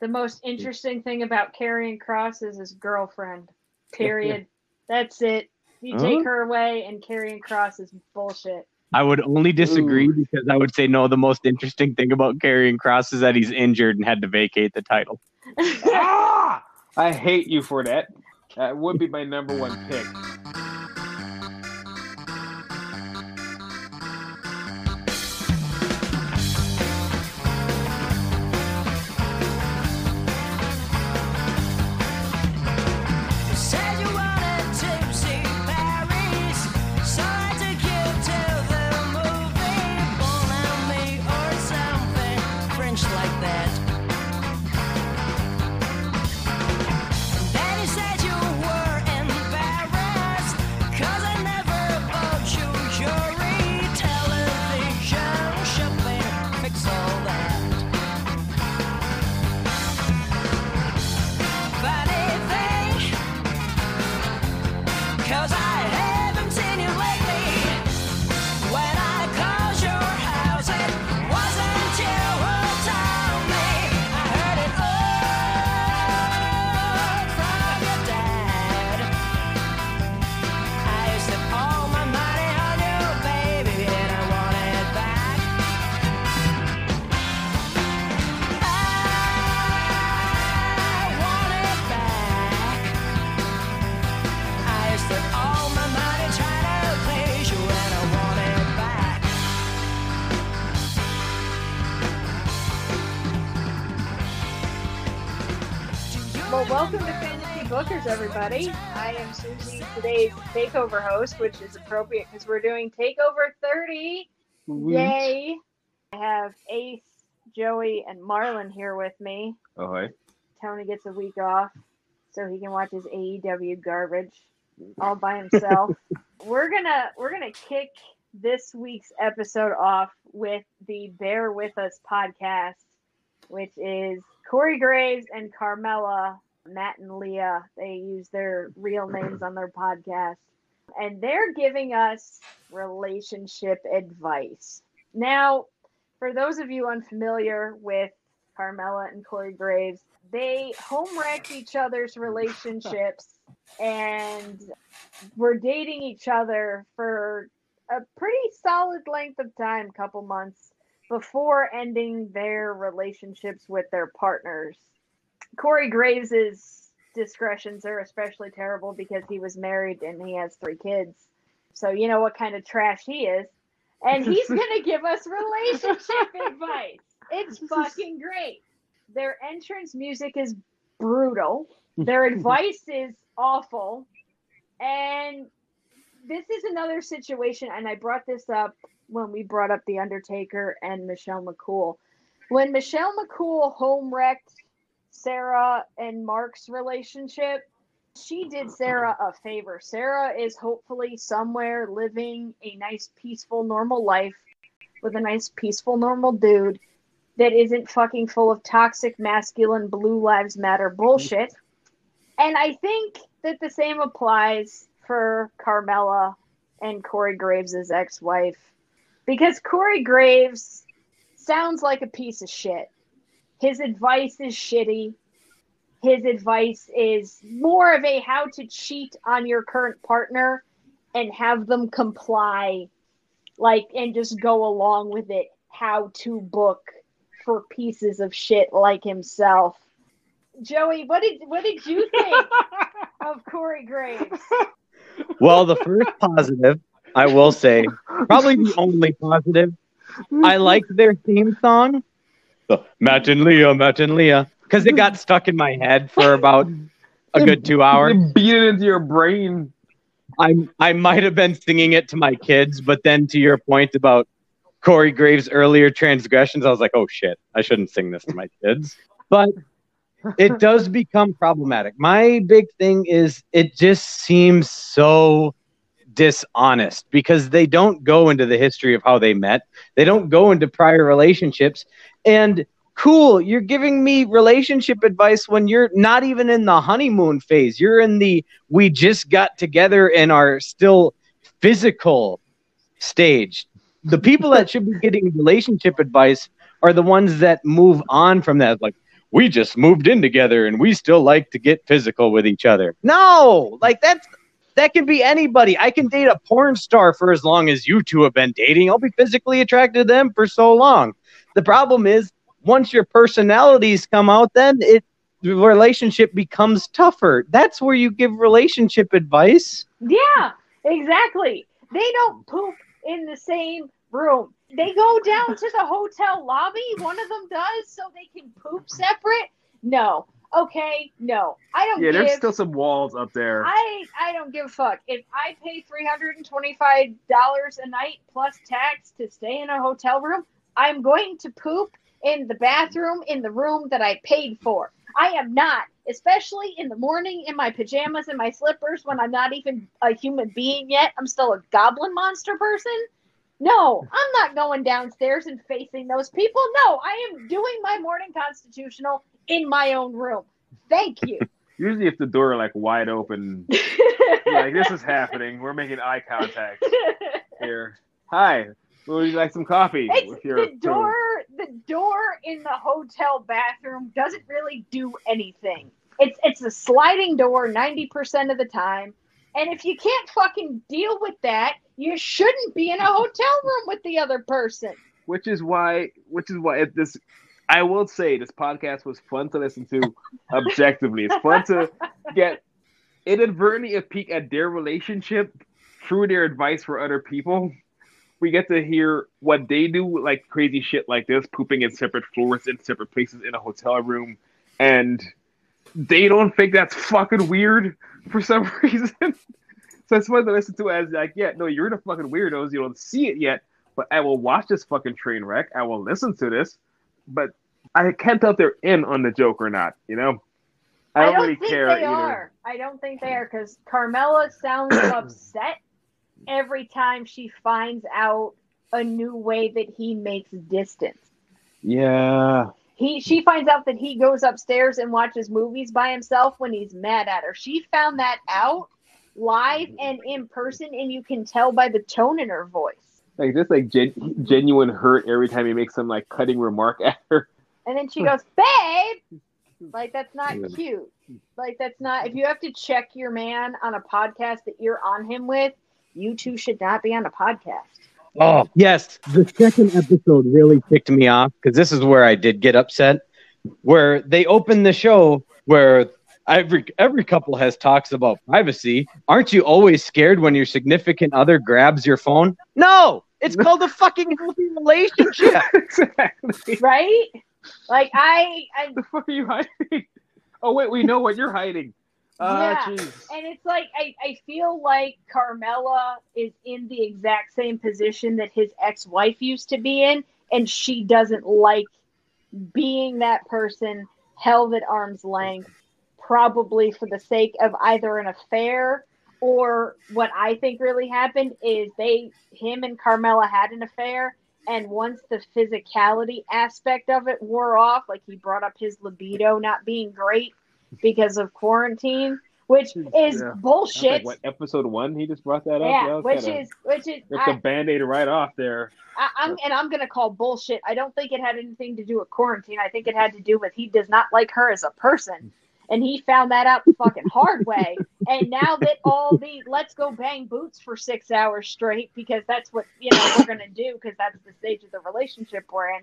The most interesting thing about Karrion Cross is his girlfriend. Period. That's it. You take her away, and Karrion Cross is bullshit. I would only disagree Ooh. because I would say no. The most interesting thing about Karrion Cross is that he's injured and had to vacate the title. ah! I hate you for that. That would be my number one pick. Everybody. I am Susie, today's takeover host, which is appropriate because we're doing Takeover 30. Yay! I have Ace, Joey, and Marlon here with me. Oh, hey. Tony gets a week off so he can watch his AEW garbage all by himself. we're gonna we're gonna kick this week's episode off with the Bear With Us podcast, which is Corey Graves and Carmella, Matt and Leah. They use their real names on their podcast. And they're giving us relationship advice. Now, for those of you unfamiliar with Carmella and Corey Graves, they home wreck each other's relationships and were dating each other for a pretty solid length of time, couple months, before ending their relationships with their partners. Corey Graves' discretions are especially terrible because he was married and he has three kids. So you know what kind of trash he is. And he's gonna give us relationship advice. It's fucking great. Their entrance music is brutal. Their advice is awful. And this is another situation, and I brought this up when we brought up The Undertaker and Michelle McCool. When Michelle McCool home wrecked Sarah and Mark's relationship, she did Sarah a favor. Sarah is hopefully somewhere living a nice, peaceful, normal life with a nice, peaceful, normal dude that isn't fucking full of toxic, masculine, blue lives matter bullshit. And I think that the same applies for Carmella and Corey Graves' ex wife. Because Corey Graves sounds like a piece of shit. His advice is shitty. His advice is more of a how to cheat on your current partner and have them comply, like, and just go along with it. How to book for pieces of shit like himself. Joey, what did what did you think of Corey Graves? Well, the first positive, I will say, probably the only positive, I liked their theme song, the Matt and Leah, Matt and Leah, because it got stuck in my head for about a good two hours. You beat it into your brain. I I might have been singing it to my kids, but then to your point about Corey Graves' earlier transgressions, I was like, oh shit, I shouldn't sing this to my kids. But it does become problematic. My big thing is it just seems so dishonest because they don't go into the history of how they met. They don't go into prior relationships. And cool, you're giving me relationship advice when you're not even in the honeymoon phase. You're in the we just got together and are still physical stage. The people that should be getting relationship advice are the ones that move on from that. Like, we just moved in together and we still like to get physical with each other. No, like that's that can be anybody. I can date a porn star for as long as you two have been dating. I'll be physically attracted to them for so long. The problem is once your personalities come out, then it the relationship becomes tougher. That's where you give relationship advice. Yeah, exactly. They don't poop in the same room. They go down to the hotel lobby. One of them does, so they can poop separate. No. Okay. No. I don't Yeah, give. there's still some walls up there. I I don't give a fuck. If I pay three hundred and twenty five dollars a night plus tax to stay in a hotel room, I'm going to poop in the bathroom in the room that I paid for. I am not, especially in the morning in my pajamas and my slippers when I'm not even a human being yet. I'm still a goblin monster person. No, I'm not going downstairs and facing those people. No, I am doing my morning constitutional in my own room. Thank you. Usually, if the door like wide open, like this is happening, we're making eye contact here. Hi, would you like some coffee? It's the door. The door in the hotel bathroom doesn't really do anything. It's it's a sliding door ninety percent of the time, and if you can't fucking deal with that, you shouldn't be in a hotel room with the other person. which is why which is why this I will say this podcast was fun to listen to objectively. It's fun to get inadvertently a peek at their relationship through their advice for other people. We get to hear what they do, like crazy shit like this, pooping in separate floors in separate places in a hotel room, and they don't think that's fucking weird for some reason. so it's fun to listen to it as like, yeah, no, you're the fucking weirdos. You don't see it yet, but I will watch this fucking train wreck. I will listen to this, but I can't tell if they're in on the joke or not. You know, I don't, really think care they either. are. I don't think they are because Carmella sounds upset every time she finds out a new way that he makes distance. Yeah, He she finds out that he goes upstairs and watches movies by himself when he's mad at her. She found that out live and in person, and you can tell by the tone in her voice. like just like gen- genuine hurt every time he makes some like cutting remark at her. And then she goes, "Babe, like that's not cute. Like that's not. If you have to check your man on a podcast that you're on him with, you two should not be on a podcast." Oh, yes. The second episode really ticked me off because this is where I did get upset. Where they open the show where every every couple has talks about privacy. Aren't you always scared when your significant other grabs your phone? No, it's called a fucking healthy relationship. exactly. Right? Like I, I The fuck are you hiding? Oh wait, we know what you're hiding. Ah, Yeah. jeez. and it's like I, I feel like Carmella is in the exact same position that his ex-wife used to be in, and she doesn't like being that person held at arm's length, probably for the sake of either an affair or what I think really happened is they him and Carmella had an affair and once the physicality aspect of it wore off, like he brought up his libido not being great because of quarantine, which is Yeah. Sounds like, bullshit. what episode one? He just brought that up. yeah, That which kinda- is which is ripped the I, band-aid right off there. I, I'm and I'm gonna call bullshit. I don't think it had anything to do with quarantine. I think it had to do with he does not like her as a person, and he found that out the fucking hard way. And now that all the let's go bang boots for six hours straight because that's what you know we're gonna do because that's the stage of the relationship we're in.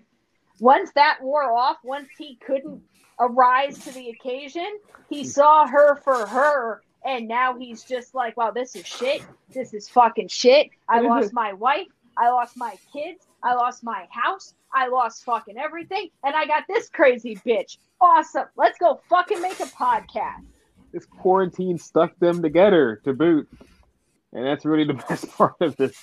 Once that wore off, once he couldn't arise to the occasion, he saw her for her. And now he's just like, wow, this is shit. This is fucking shit. I mm-hmm. lost my wife. I lost my kids. I lost my house. I lost fucking everything. And I got this crazy bitch. Awesome. Let's go fucking make a podcast. This quarantine stuck them together to boot, and that's really the best part of this.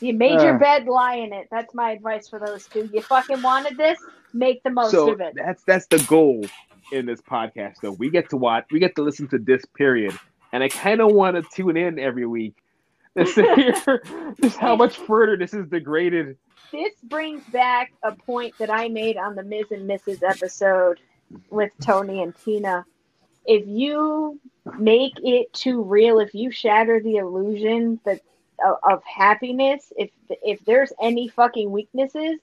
You made your Uh. bed, lie in it. That's my advice for those two. You fucking wanted this, make the most so of it. that's that's the goal in this podcast though we get to watch we get to listen to this period and i kind of want to tune in every week to hear just how much further this is degraded This brings back a point that I made on the Ms. and Mrs. episode with Tony and Tina. If you make it too real, if you shatter the illusion that of, of happiness, if if there's any fucking weaknesses,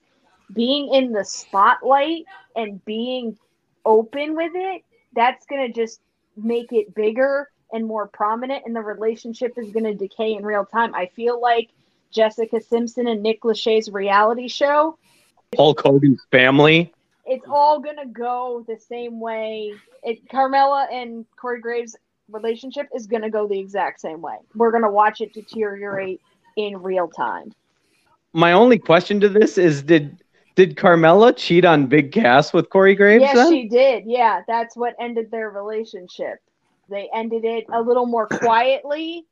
being in the spotlight and being open with it, that's going to just make it bigger and more prominent, and the relationship is going to decay in real time. I feel like Jessica Simpson and Nick Lachey's reality show, Hulk Hogan's family. it's all going to go the same way. It Carmella and Corey Graves' relationship is going to go the exact same way. We're going to watch it deteriorate in real time. My only question to this is did did Carmella cheat on Big Cass with Corey Graves? Yes, then? she did. Yeah, that's what ended their relationship. They ended it a little more quietly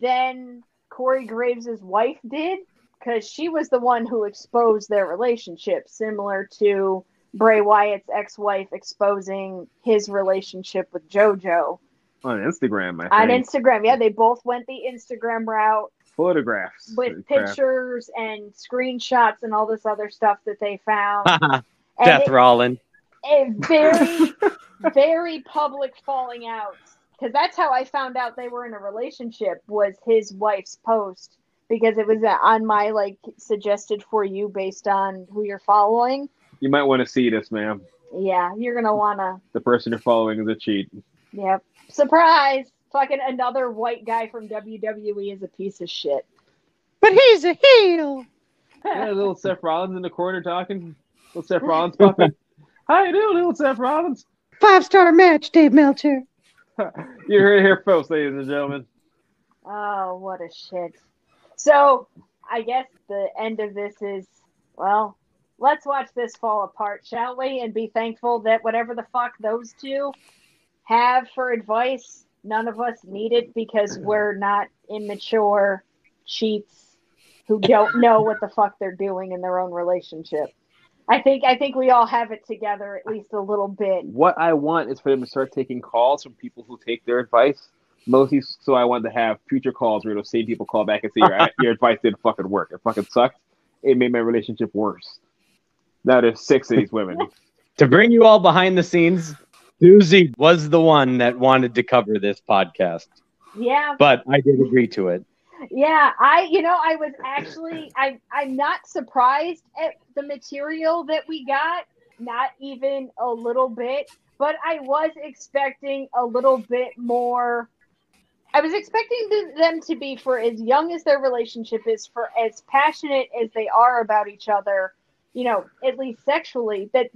than Corey Graves' wife did, because she was the one who exposed their relationship, similar to Bray Wyatt's ex-wife exposing his relationship with JoJo on Instagram. I on Instagram. Yeah, they both went the Instagram route photographs with Crap. pictures and screenshots and all this other stuff that they found. Death it- Rollin. a very very public falling out because that's how i found out they were in a relationship was his wife's post because it was uh, on my like suggested for you based on who you're following You might want to see this, ma'am. yeah you're gonna wanna The person you're following is a cheat. yep surprise fucking another white guy from wwe is a piece of shit But he's a heel. Yeah, little Seth Rollins in the corner talking. Little Seth Rollins talking. How you doing, little Seth Rollins? Five star match, Dave Meltzer. You heard it here first, ladies and gentlemen. Oh, what a shit. So, I guess the end of this is, well, let's watch this fall apart, shall we? And be thankful that whatever the fuck those two have for advice, none of us need it because we're not immature cheats who don't know what the fuck they're doing in their own relationship. I think I think we all have it together at least a little bit. What I want is for them to start taking calls from people who take their advice. Mostly, so I want to have future calls where those same people call back and say your, your advice didn't fucking work. It fucking sucked. It made my relationship worse. Now there's six of these women. To bring you all behind the scenes, Susie was the one that wanted to cover this podcast, Yeah, but I did agree to it. Yeah, I you know I was actually I I'm not surprised at the material that we got, not even a little bit, but I was expecting a little bit more. I was expecting them to be for as young as their relationship is for as passionate as they are about each other, you know, at least sexually that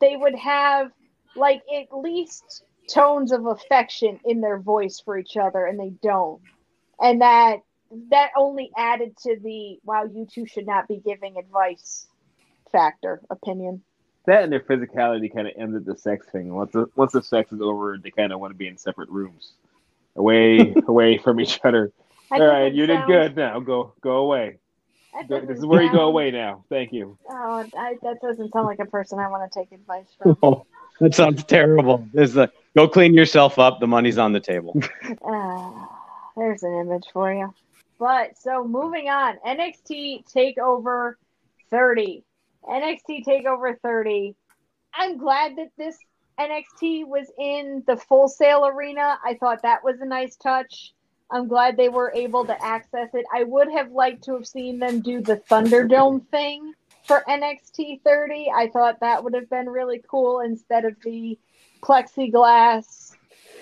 they would have like at least tones of affection in their voice for each other and they don't. And that that only added to the wow, you two should not be giving advice factor opinion. That and their physicality kind of ended the sex thing. Once the once the sex is over, they kind of want to be in separate rooms, away away from each other. All right, you did good. Now go go away. Go- this is where you go away now. Thank you. Oh, I, that doesn't sound like a person I want to take advice from. That sounds terrible. There's the go clean yourself up. The money's on the table. Ah, there's an image for you. But so moving on, NXT Takeover 30. NXT Takeover 30. I'm glad that this NXT was in the Full Sail arena. I thought that was a nice touch. I'm glad they were able to access it. I would have liked to have seen them do the Thunderdome thing for NXT 30. I thought that would have been really cool instead of the plexiglass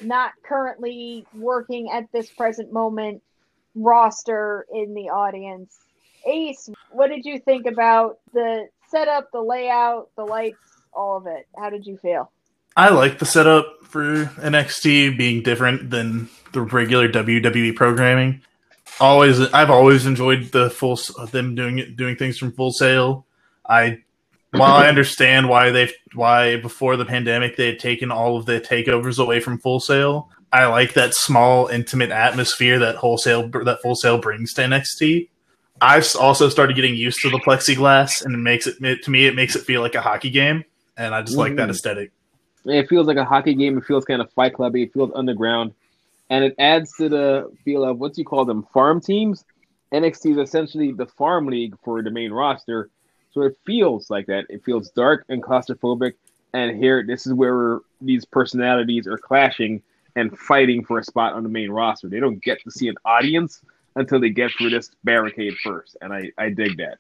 not currently working at this present moment roster in the audience. Ace, what did you think about the setup, the layout, the lights, all of it? How did you feel? I like the setup for NXT being different than the regular WWE programming. Always, I've always enjoyed the full them doing doing things from Full Sail. I, while I understand why they've why before the pandemic they had taken all of the takeovers away from Full Sail. I like that small, intimate atmosphere that wholesale that Full Sail brings to NXT. I've also started getting used to the plexiglass, and it makes it, it to me it makes it feel like a hockey game, and I just like that Mhm. aesthetic. It feels like a hockey game. It feels kind of fight clubby. It feels underground, and it adds to the feel of what do you call them farm teams. NXT is essentially the farm league for the main roster, so it feels like that. It feels dark and claustrophobic. And here, this is where these personalities are clashing and fighting for a spot on the main roster. They don't get to see an audience until they get through this barricade first, and I, I dig that.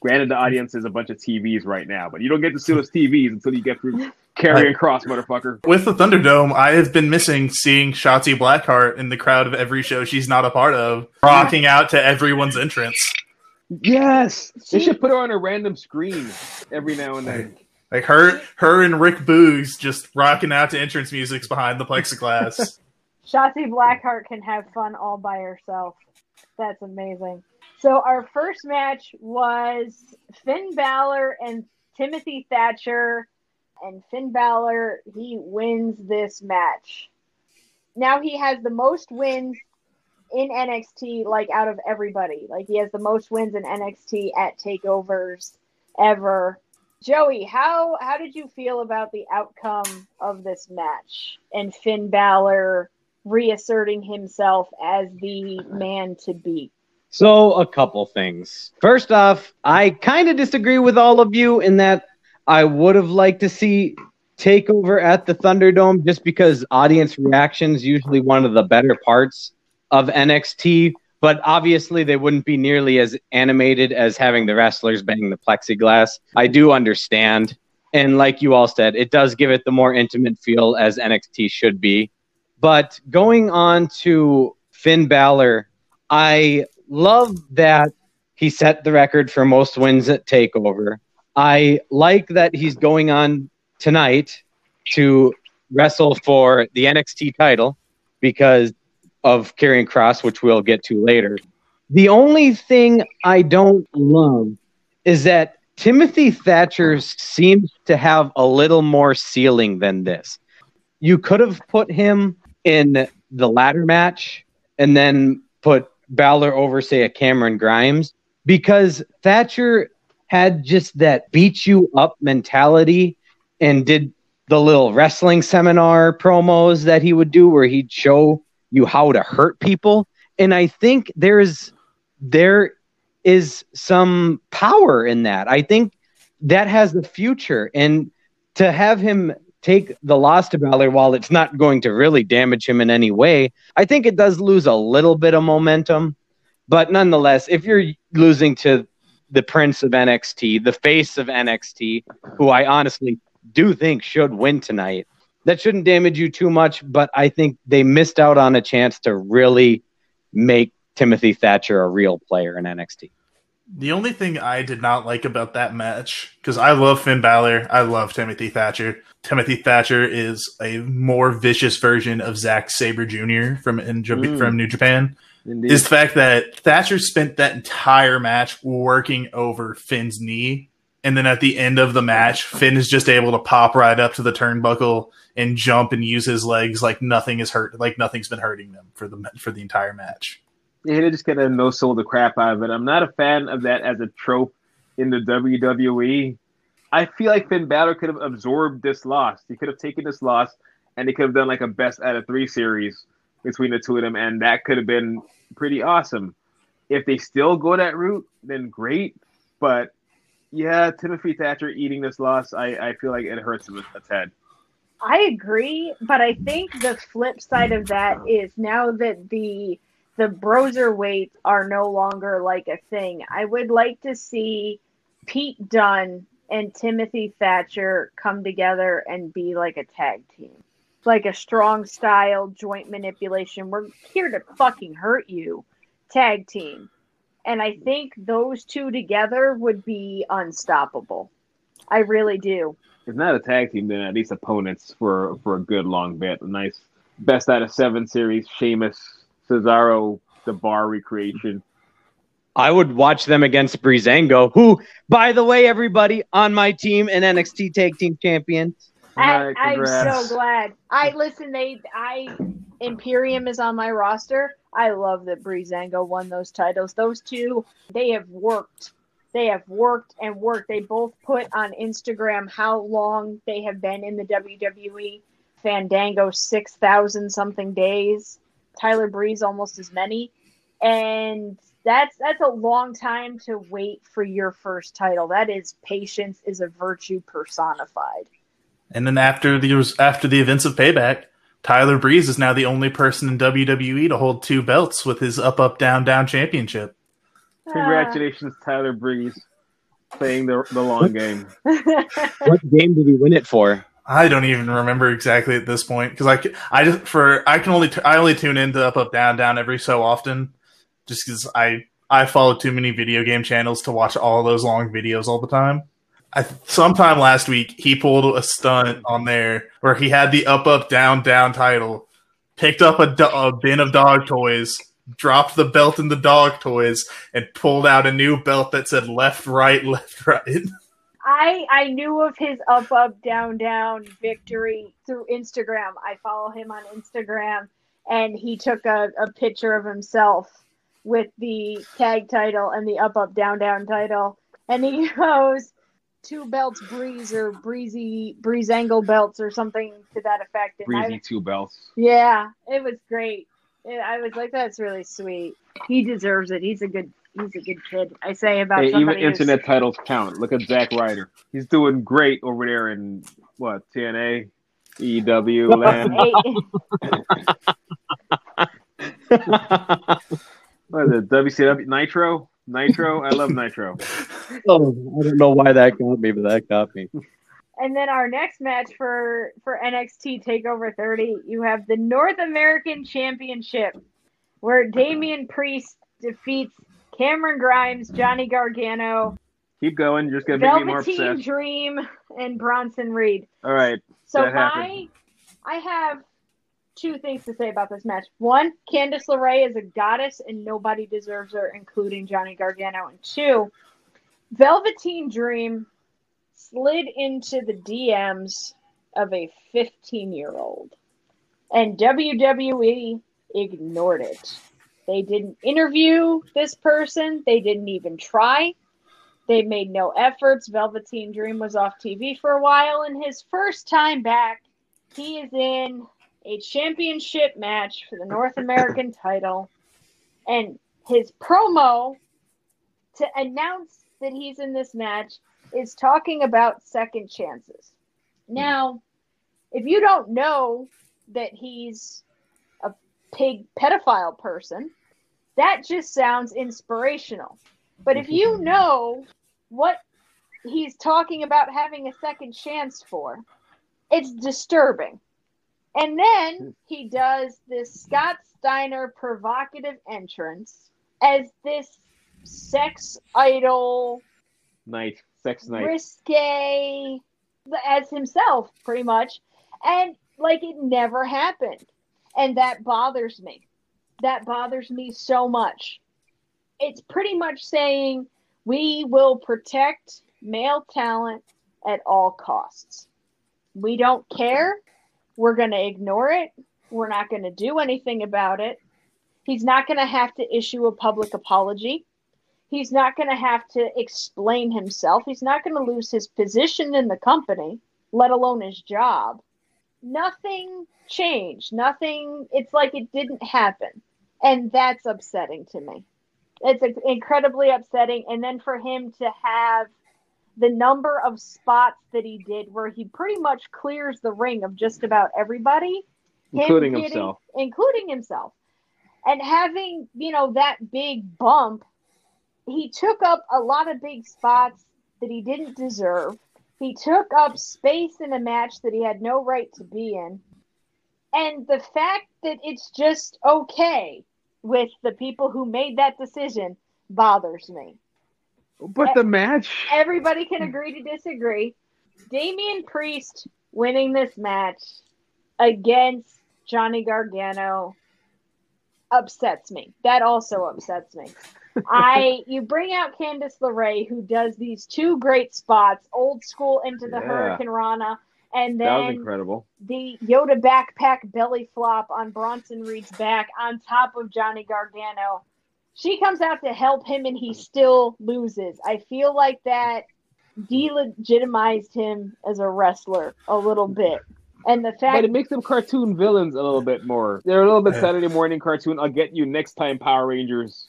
Granted, the audience is a bunch of TVs right now, but you don't get to see those TVs until you get through Karrion Cross, motherfucker. With the Thunderdome, I have been missing seeing Shotzi Blackheart in the crowd of every show she's not a part of, rocking out to everyone's entrance. Yes, they She- should put her on a random screen every now and then. Like her, her and Rick Boogs just rocking out to entrance music behind the plexiglass. Shotzi Blackheart can have fun all by herself. That's amazing. So our first match was Finn Balor and Timothy Thatcher, and Finn Balor he wins this match. Now he has the most wins in NXT, like out of everybody. Like he has the most wins in NXT at takeovers ever. Joey, how how did you feel about the outcome of this match and Finn Balor reasserting himself as the man to beat? So, a couple things. First off, I kind of disagree with all of you in that I would have liked to see Takeover at the Thunderdome just because audience reactions usually one of the better parts of NXT, but obviously they wouldn't be nearly as animated as having the wrestlers bang the plexiglass. I do understand. And like you all said, it does give it the more intimate feel as NXT should be. But going on to Finn Balor, I love that he set the record for most wins at TakeOver. I like that he's going on tonight to wrestle for the NXT title because of Karrion Cross, which we'll get to later. The only thing I don't love is that Timothy Thatcher seems to have a little more ceiling than this. You could have put him in the ladder match and then put Balor over, say, a Cameron Grimes, because Thatcher had just that beat you up mentality and did the little wrestling seminar promos that he would do where he'd show you how to hurt people. And I think there's there is some power in that. I think that has the future. And to have him take the loss to Balor while it's not going to really damage him in any way, I think it does lose a little bit of momentum. But nonetheless, if you're losing to the prince of NXT, the face of NXT, who I honestly do think should win tonight, that shouldn't damage you too much. But I think they missed out on a chance to really make Timothy Thatcher a real player in NXT. The only thing I did not like about that match, because I love Finn Balor, I love Timothy Thatcher. Timothy Thatcher is a more vicious version of Zack Sabre Jr. from in Mm. from New Japan. Indeed. Is the fact that Thatcher spent that entire match working over Finn's knee, and then at the end of the match, Finn is just able to pop right up to the turnbuckle and jump and use his legs like nothing is hurt, like nothing's been hurting them for the for the entire match. Yeah, they just kind of no sold the crap out of it. I'm not a fan of that as a trope in the WWE. I feel like Finn Balor could have absorbed this loss. He could have taken this loss and he could have done like a best out of three series between the two of them, and that could have been pretty awesome. If they still go that route, then great. But yeah, Timothy Thatcher eating this loss, I, I feel like it hurts him a, tad. I agree, but I think the flip side of that is now that the the Broserweights are no longer like a thing. I would like to see Pete Dunne and Timothy Thatcher come together and be like a tag team. Like a strong style joint manipulation. We're here to fucking hurt you. Tag team. And I think those two together would be unstoppable. I really do. If not a tag team, then at least opponents for for a good long bit. A nice best out of seven series. Sheamus, Cesaro, the bar recreation. I would watch them against Breezango, who, by the way, everybody on my team and NXT Tag Team Champion. I, Alright, I'm congrats. so glad. I listen. They, I, Imperium is on my roster. I love that Breezango won those titles. Those two, they have worked. They have worked and worked. They both put on Instagram how long they have been in the WWE. Fandango six thousand something days. Tyler Breeze almost as many, and that's that's a long time to wait for your first title. That is patience is a virtue personified. And then after the after the events of Payback, Tyler Breeze is now the only person in WWE to hold two belts with his up up down down championship. Congratulations, Tyler Breeze, playing the the long game. What game did he win it for? I don't even remember exactly at this point because I, c- I just for I can only t- I only tune into up up down down every so often, just because I I follow too many video game channels to watch all those long videos all the time. I sometime last week he pulled a stunt on there where he had the up up down down title, picked up a, do- a bin of dog toys, dropped the belt in the dog toys, and pulled out a new belt that said left right left right. I I knew of his up up down down victory through Instagram. I follow him on Instagram, and he took a, a picture of himself with the tag title and the up up down down title, and he goes two belts breeze or breezy Breezango belts or something to that effect. And I- Breezy two belts. yeah, it was great. And I was like, that's really sweet. He deserves it. He's a good he's a good kid. I say about Hey, even somebody who's- internet titles count. Look at Zack Ryder. He's doing great over there in what TNA, EW land. What is it? WCW Nitro. Nitro. I love Nitro. oh, I don't know why that got me, but that got me. And then our next match for for NXT Takeover 30, you have the North American Championship, where Damian Priest defeats Cameron Grimes, Johnny Gargano, Keep going. You're just gonna make me more Velveteen. Dream, and Bronson Reed. All right. So That my. I have two things to say about this match. One, Candice LeRae is a goddess, and nobody deserves her, including Johnny Gargano. And two, Velveteen Dream slid into the DMs of a 15 year old, and WWE ignored it. They didn't interview this person. They didn't even try. They made no efforts. Velveteen Dream was off TV for a while, and his first time back, he is in a championship match for the North American title. And his promo to announce that he's in this match is talking about second chances. Hmm. Now, if you don't know that he's a pig pedophile person, that just sounds inspirational. But if you know what he's talking about having a second chance for, it's disturbing. And then he does this Scott Steiner provocative entrance as this sex idol, Night. Sex night. risque, as himself, pretty much. And like it never happened. And that bothers me. That bothers me so much. It's pretty much saying we will protect male talent at all costs. We don't care. We're going to ignore it. We're not going to do anything about it. He's not going to have to issue a public apology. He's not going to have to explain himself. He's not going to lose his position in the company, let alone his job. Nothing changed. Nothing, it's like it didn't happen. And that's upsetting to me. It's incredibly upsetting. And then for him to have the number of spots that he did where he pretty much clears the ring of just about everybody Including getting- himself. including himself. And having you know that big bump he took up a lot of big spots that he didn't deserve. He took up space in a match that he had no right to be in. And the fact that it's just okay with the people who made that decision bothers me But the match. everybody can agree to disagree. Damian Priest winning this match against Johnny Gargano upsets me. That also upsets me. I you bring out Candice LeRae who does these two great spots, old school into the Yeah. hurricanrana, and That was then incredible. the Yoda backpack belly flop on Bronson Reed's back on top of Johnny Gargano. She comes out to help him and he still loses. I feel like that delegitimized him as a wrestler a little bit. And the fact But fact it makes them cartoon villains a little bit more. They're a little bit Yeah. Saturday morning cartoon. I'll get you next time, Power Rangers.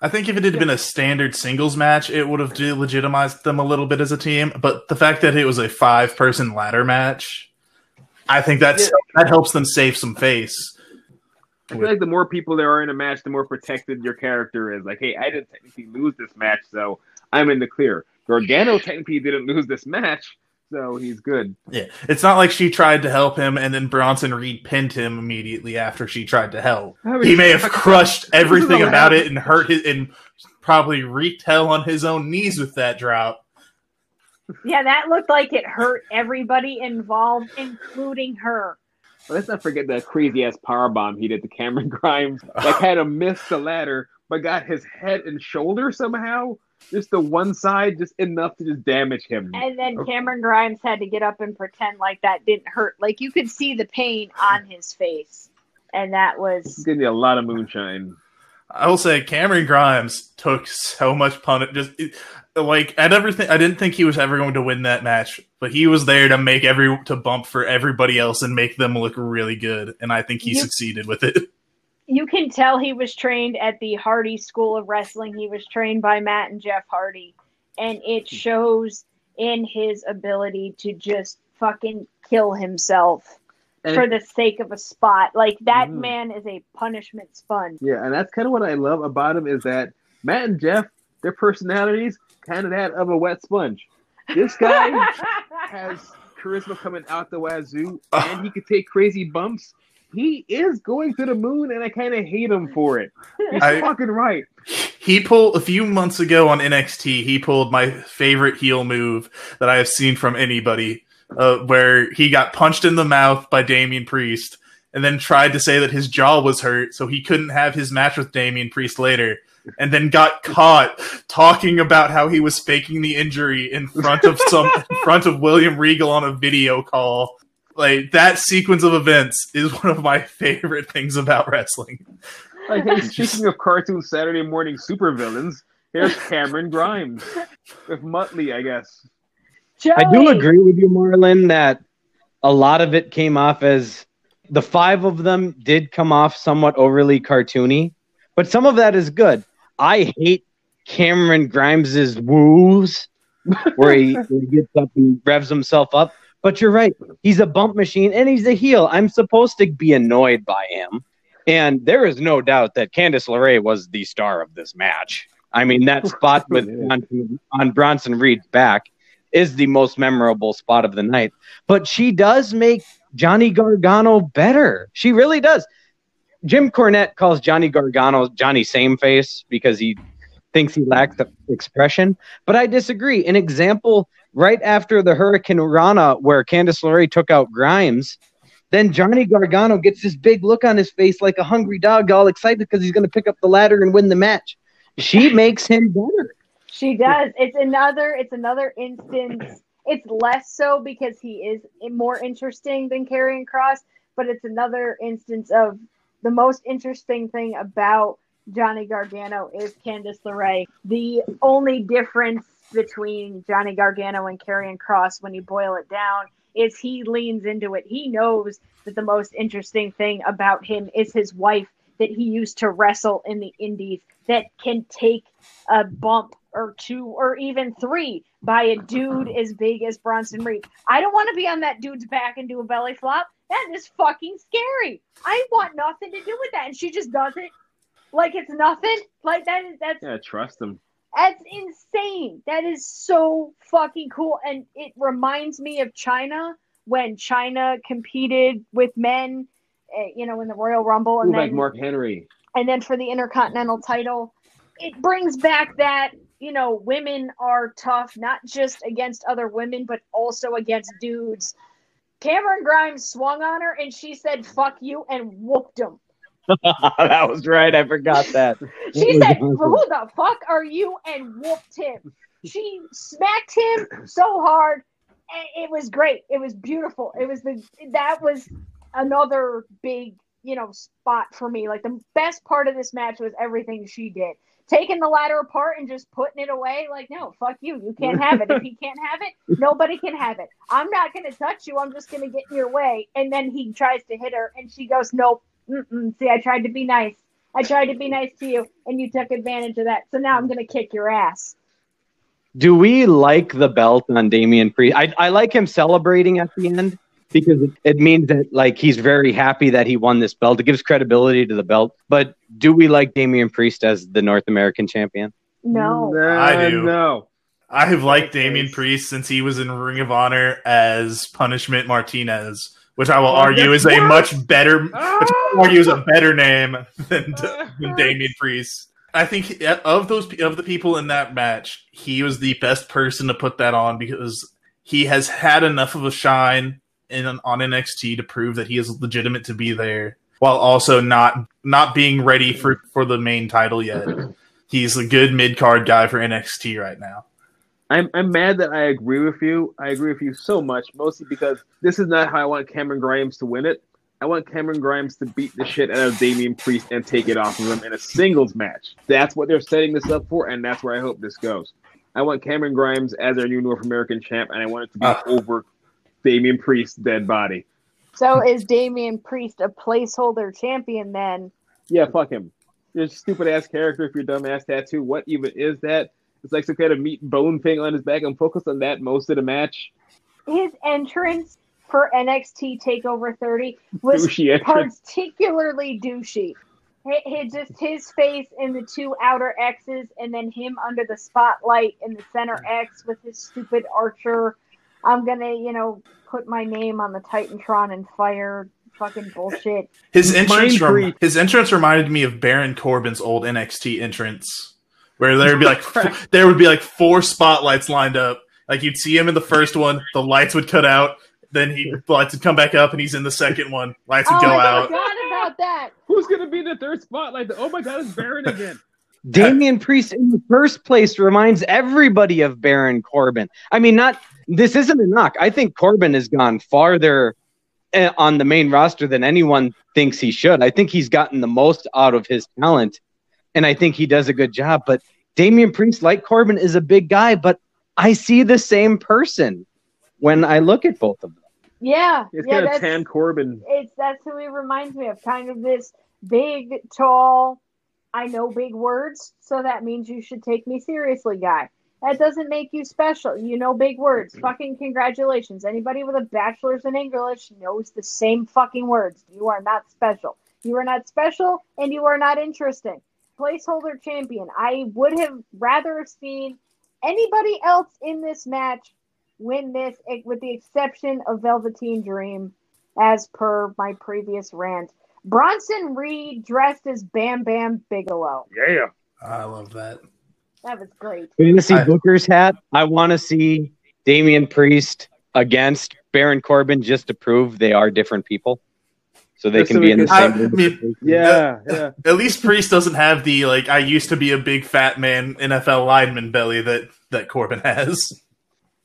I think if it had been a standard singles match, it would have legitimized them a little bit as a team. But the fact that it was a five person ladder match, I think that's that helps them save some face. I feel like the more people there are in a match, the more protected your character is. Like, hey, I didn't technically lose this match, so I'm in the clear. Gargano technically didn't lose this match, so he's good. Yeah, it's not like she tried to help him and then Bronson Reed pinned him immediately after she tried to help. I mean, He may have crushed everything about it and hurt his and probably wreaked hell on his own knees with that drop. Yeah, that looked like it hurt everybody involved, including her. But let's not forget that crazy ass power bomb he did to Cameron Grimes Like kind of missed the ladder, but got his head and shoulder somehow. Just the one side, just enough to just damage him. And then Cameron Grimes had to get up and pretend like that didn't hurt. Like you could see the pain on his face. And that was Give me a lot of moonshine. I will say Cameron Grimes took so much pun. Just it- like I never think I didn't think he was ever going to win that match, but he was there to make every to bump for everybody else and make them look really good, and I think he You- succeeded with it. you can tell he was trained at the Hardy School of Wrestling. He was trained by Matt and Jeff Hardy. And it shows in his ability to just fucking kill himself And for the sake of a spot. Like that Mhm. man is a punishment sponge. yeah, and that's kind of what I love about him is that Matt and Jeff, their personalities, kind of that of a wet sponge. This guy has charisma coming out the wazoo, and he could take crazy bumps. He is going to the moon, and I kind of hate him for it. He's I- fucking right. He pulled a few months ago on NXT. He pulled my favorite heel move that I have seen from anybody, uh, where he got punched in the mouth by Damian Priest, and then tried to say that his jaw was hurt, so he couldn't have his match with Damian Priest later. And then got caught talking about how he was faking the injury in front of some in front of William Regal on a video call. Like that sequence of events is one of my favorite things about wrestling. Like, hey, speaking of cartoon Saturday morning supervillains, here's Cameron Grimes with Muttley, I guess. I do agree with you, Marlon, that a lot of it came off as the five of them did come off somewhat overly cartoony, but some of that is good. I hate Cameron Grimes's woos where he, he gets up and revs himself up. But you're right. He's a bump machine and he's a heel. I'm supposed to be annoyed by him. And there is no doubt that Candice LeRae was the star of this match. I mean, that spot with on, on Bronson Reed's back is the most memorable spot of the night. But she does make Johnny Gargano better. She really does. Jim Cornette calls Johnny Gargano Johnny Same Face because he thinks he lacks the expression. But I disagree. An example right after the hurricanrana, where Candice LeRae took out Grimes, then Johnny Gargano gets this big look on his face like a hungry dog, all excited because he's going to pick up the ladder and win the match. She makes him better. She does. It's another. It's another instance. It's less so because he is more interesting than Karrion Cross, but it's another instance of the most interesting thing about Johnny Gargano is Candice LeRae. The only difference between Johnny Gargano and Karrion Cross, when you boil it down, is he leans into it. He knows that the most interesting thing about him is his wife that he used to wrestle in the indies that can take a bump or two or even three by a dude as big as Bronson Reed. I don't want to be on that dude's back and do a belly flop. That is fucking scary. I want nothing to do with that. And she just does it like it's nothing. Like that is that's Yeah, trust him. that's insane. That is so fucking cool. And it reminds me of Chyna when Chyna competed with men, uh, you know, in the Royal Rumble, and Ooh, like Mark Henry. and then for the Intercontinental title, it brings back that you know women are tough, not just against other women, but also against dudes. Cameron Grimes swung on her, and she said "fuck you" and whooped him. that was right. I forgot that. She said, "Who the fuck are you?" and whooped him. She smacked him so hard, and it was great. It was beautiful. It was the that was another big you know spot for me. Like the best part of this match was everything she did. Taking the ladder apart and just putting it away, like, no, fuck you. You can't have it. If he can't have it, nobody can have it. I'm not going to touch you. I'm just going to get in your way. And then he tries to hit her, and she goes, nope. Mm-mm. See, I tried to be nice. I tried to be nice to you, and you took advantage of that. So now I'm going to kick your ass. Do we like the belt on Damian Priest? I, I like him celebrating at the end because it, it means that like he's very happy that he won this belt. It gives credibility to the belt. But do we like Damian Priest as the North American champion? No. Nah, I do. No. I have liked Yes, Damian. Priest since he was in Ring of Honor as Punishment Martinez, which I will Oh, argue yes, is a much better, which I will argue is a better name than, Ah. than Damian Priest. I think of those of the people in that match, he was the best person to put that on because he has had enough of a shine in on NXT to prove that he is legitimate to be there, while also not not being ready for for the main title yet. He's a good mid card guy for NXT right now. I'm I'm mad that I agree with you. I agree with you so much, mostly because this is not how I want Cameron Grimes to win it. I want Cameron Grimes to beat the shit out of Damian Priest and take it off of him in a singles match. That's what they're setting this up for, and that's where I hope this goes. I want Cameron Grimes as our new North American champ, and I want it to be Ah. over Damian Priest's dead body. So is Damian Priest a placeholder champion then? Yeah, fuck him. You're a stupid ass character if you're dumb ass tattoo. What even is that? It's like some kind of meat bone thing on his back. I'm focused on that most of the match. His entrance for NXT Takeover 30 was Douchey particularly douchey. Hi- hi- just his face in the two outer X's, and then him under the spotlight in the center X with his stupid Archer. I'm gonna, you know, put my name on the Titantron and fire. Fucking bullshit. His entrance, rem- his entrance reminded me of Baron Corbin's old NXT entrance, where there would be like f- there would be like four spotlights lined up. Like you'd see him in the first one, the lights would cut out, then he lights would come back up, and he's in the second one. Lights would Oh, go I out. forgot about that. Who's gonna be the third spotlight? Oh my god, it's Baron again. Damian Priest in the first place reminds everybody of Baron Corbin. I mean, not this isn't a knock. I think Corbin has gone farther eh, on the main roster than anyone thinks he should. I think he's gotten the most out of his talent, and I think he does a good job. But Damian Priest, like Corbin, is a big guy, but I see the same person when I look at both of them. Yeah, It's yeah, kind of tan Corbin. it's that's who he reminds me of. Kind of this big, tall. I know big words, so that means you should take me seriously, guy. That doesn't make you special. You know big words. Mm-hmm. Fucking congratulations. Anybody with a bachelor's in English knows the same fucking words. You are not special. You are not special, and you are not interesting. Placeholder champion. I would have rather have seen anybody else in this match win this, with the exception of Velveteen Dream, as per my previous rant. Bronson Reed dressed as Bam Bam Bigelow. Yeah. I love that. That was great. Fantasy I- Booker's hat. I want to see Damian Priest against Baron Corbin just to prove they are different people, so they can so be in the can- same. I room. mean, Yeah, yeah. At least Priest doesn't have the like I used to be a big fat man NFL lineman belly that that Corbin has.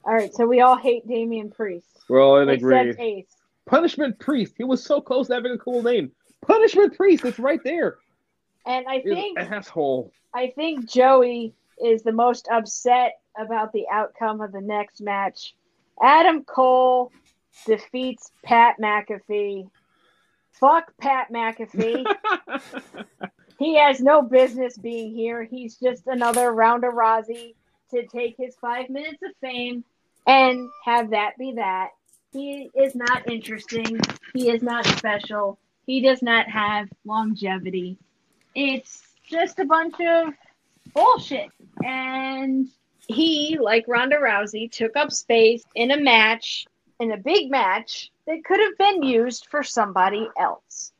All right, so we all hate Damian Priest. We're all in Except agreement. Ace. Punishment Priest. He was so close to having a cool name. Punishment Priest. It's right there. And I think an asshole. I think Joey is the most upset about the outcome of the next match. Adam Cole defeats Pat McAfee. Fuck Pat McAfee. he has no business being here. He's just another Ronda Rousey to take his five minutes of fame and have that be that. He is not interesting. He is not special. He does not have longevity. It's just a bunch of bullshit. And he, like Ronda Rousey, took up space in a match, in a big match, that could have been used for somebody else.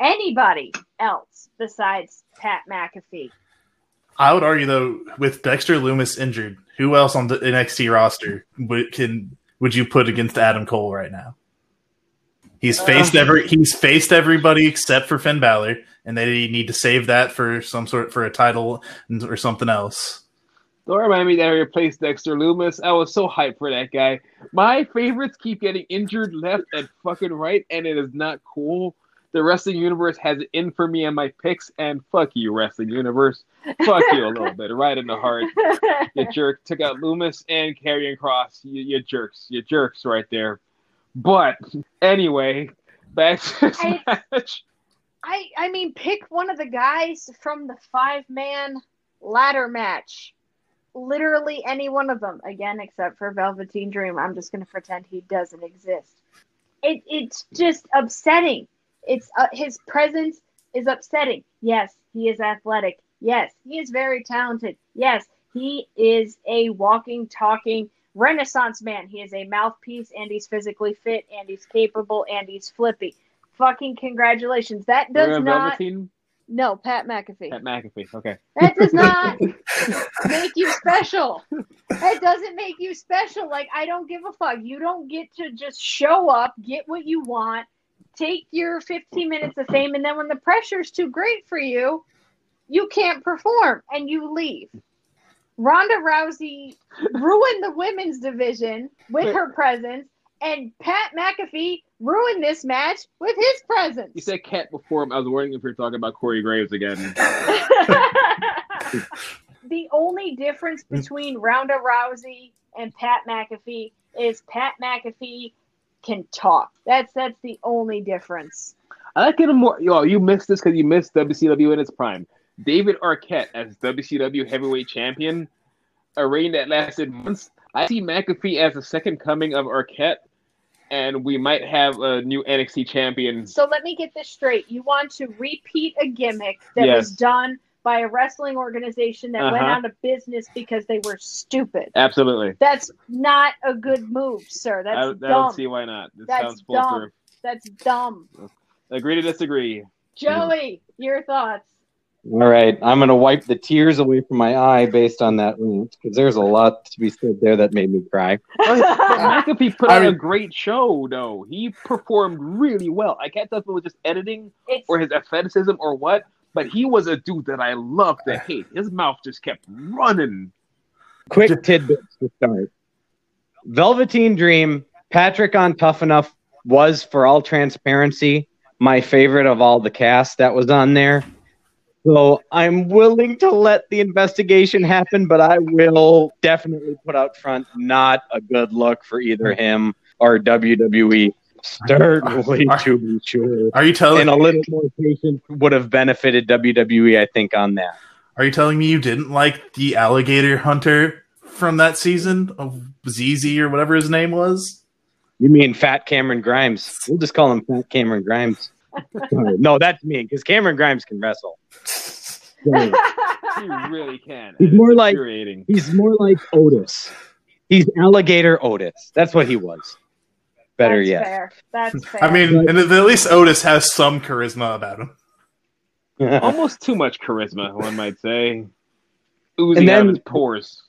Anybody else besides Pat McAfee. I would argue though, with Dexter Lumis injured, who else on the NXT roster would can would you put against Adam Cole right now? He's oh. faced every he's faced everybody except for Finn Balor, and they need to save that for some sort for a title or something else. Don't remind me that I replaced Dexter Lumis. I was so hyped for that guy. My favorites keep getting injured left and fucking right, and it is not cool. The wrestling universe has it in for me and my picks, and fuck you, wrestling universe. Fuck you a little bit, right in the heart. You jerk. Took out Lumis and Karrion Cross. You, you jerks. You jerks right there. But anyway, back to this I- match. I I mean, pick one of the guys from the five man ladder match. Literally any one of them. Again, except for Velveteen Dream. I'm just going to pretend he doesn't exist. It it's just upsetting. It's uh, his presence is upsetting. Yes, he is athletic. Yes, he is very talented. Yes, He is a walking, talking renaissance man. He is a mouthpiece and he's physically fit and he's capable and he's flippy. Fucking congratulations. That does not. Velveteen? No, Pat McAfee. Pat McAfee. Okay. That does not make you special. That doesn't make you special. Like, I don't give a fuck. You don't get to just show up, get what you want, take your 15 minutes of fame, and then when the pressure's too great for you, you can't perform and you leave. Ronda Rousey ruined the women's division with her presence, and Pat McAfee ruined this match with his presence. You said cat before him. I was wondering if you're talking about Corey Graves again. the only difference between Ronda Rousey and Pat McAfee is Pat McAfee can talk. That's that's the only difference. I like it more. Yo, you missed this because you missed WCW in its prime. David Arquette as WCW Heavyweight Champion, a reign that lasted months. I see McAfee as the second coming of Arquette, and we might have a new NXT champion. So let me get this straight. You want to repeat a gimmick that was done by a wrestling organization that went Uh-huh. out of business because they were stupid. Absolutely. That's not a good move, sir. That's I dumb. don't see why not. This That's sounds dumb. That's dumb. Agree to disagree. Joey, your thoughts. All right, I'm gonna wipe the tears away from my eye based on that rant because there's a lot to be said there that made me cry. But McAfee put I on a great show, though. He performed really well. I can't tell if it was just editing or his athleticism or what, but he was a dude that I loved to hate. His mouth just kept running. Quick tidbits to start. Velveteen Dream, Patrick on Tough Enough was, for all transparency, my favorite of all the cast that was on there. So I'm willing to let the investigation happen, but I will definitely put out front not a good look for either him or WWE. Certainly, to be sure. Are you telling And a little more patience would have benefited WWE, I think, on that. Are you telling me you didn't like the alligator hunter from that season of ZZ or whatever his name was? You mean Fat Cameron Grimes? We'll just call him Fat Cameron Grimes. no, that's me because Cameron Grimes can wrestle. So, He really can. He's more like- he's more like Otis. He's alligator Otis. That's what he was. Better That's yet. Fair. That's fair. I mean, and at least Otis has some charisma about him. almost too much charisma, one might say. Oozing And out then- of his pores.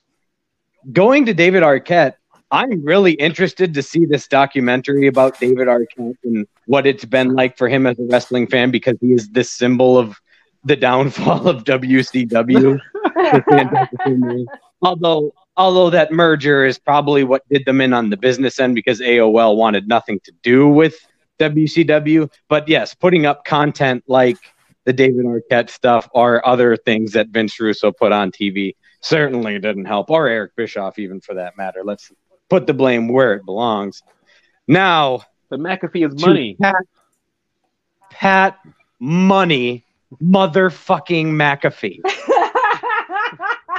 Going to David Arquette, I'm really interested to see this documentary about David Arquette and what it's been like for him as a wrestling fan because he is this symbol of the downfall of WCW. the fantastic thing is. although although that merger is probably what did them in on the business end because AOL wanted nothing to do with WCW. But yes, putting up content like the David Arquette stuff or other things that Vince Russo put on TV certainly didn't help, or Eric Bischoff even for that matter. Let's put the blame where it belongs. Now But McAfee is money. Pat, Pat Money motherfucking McAfee.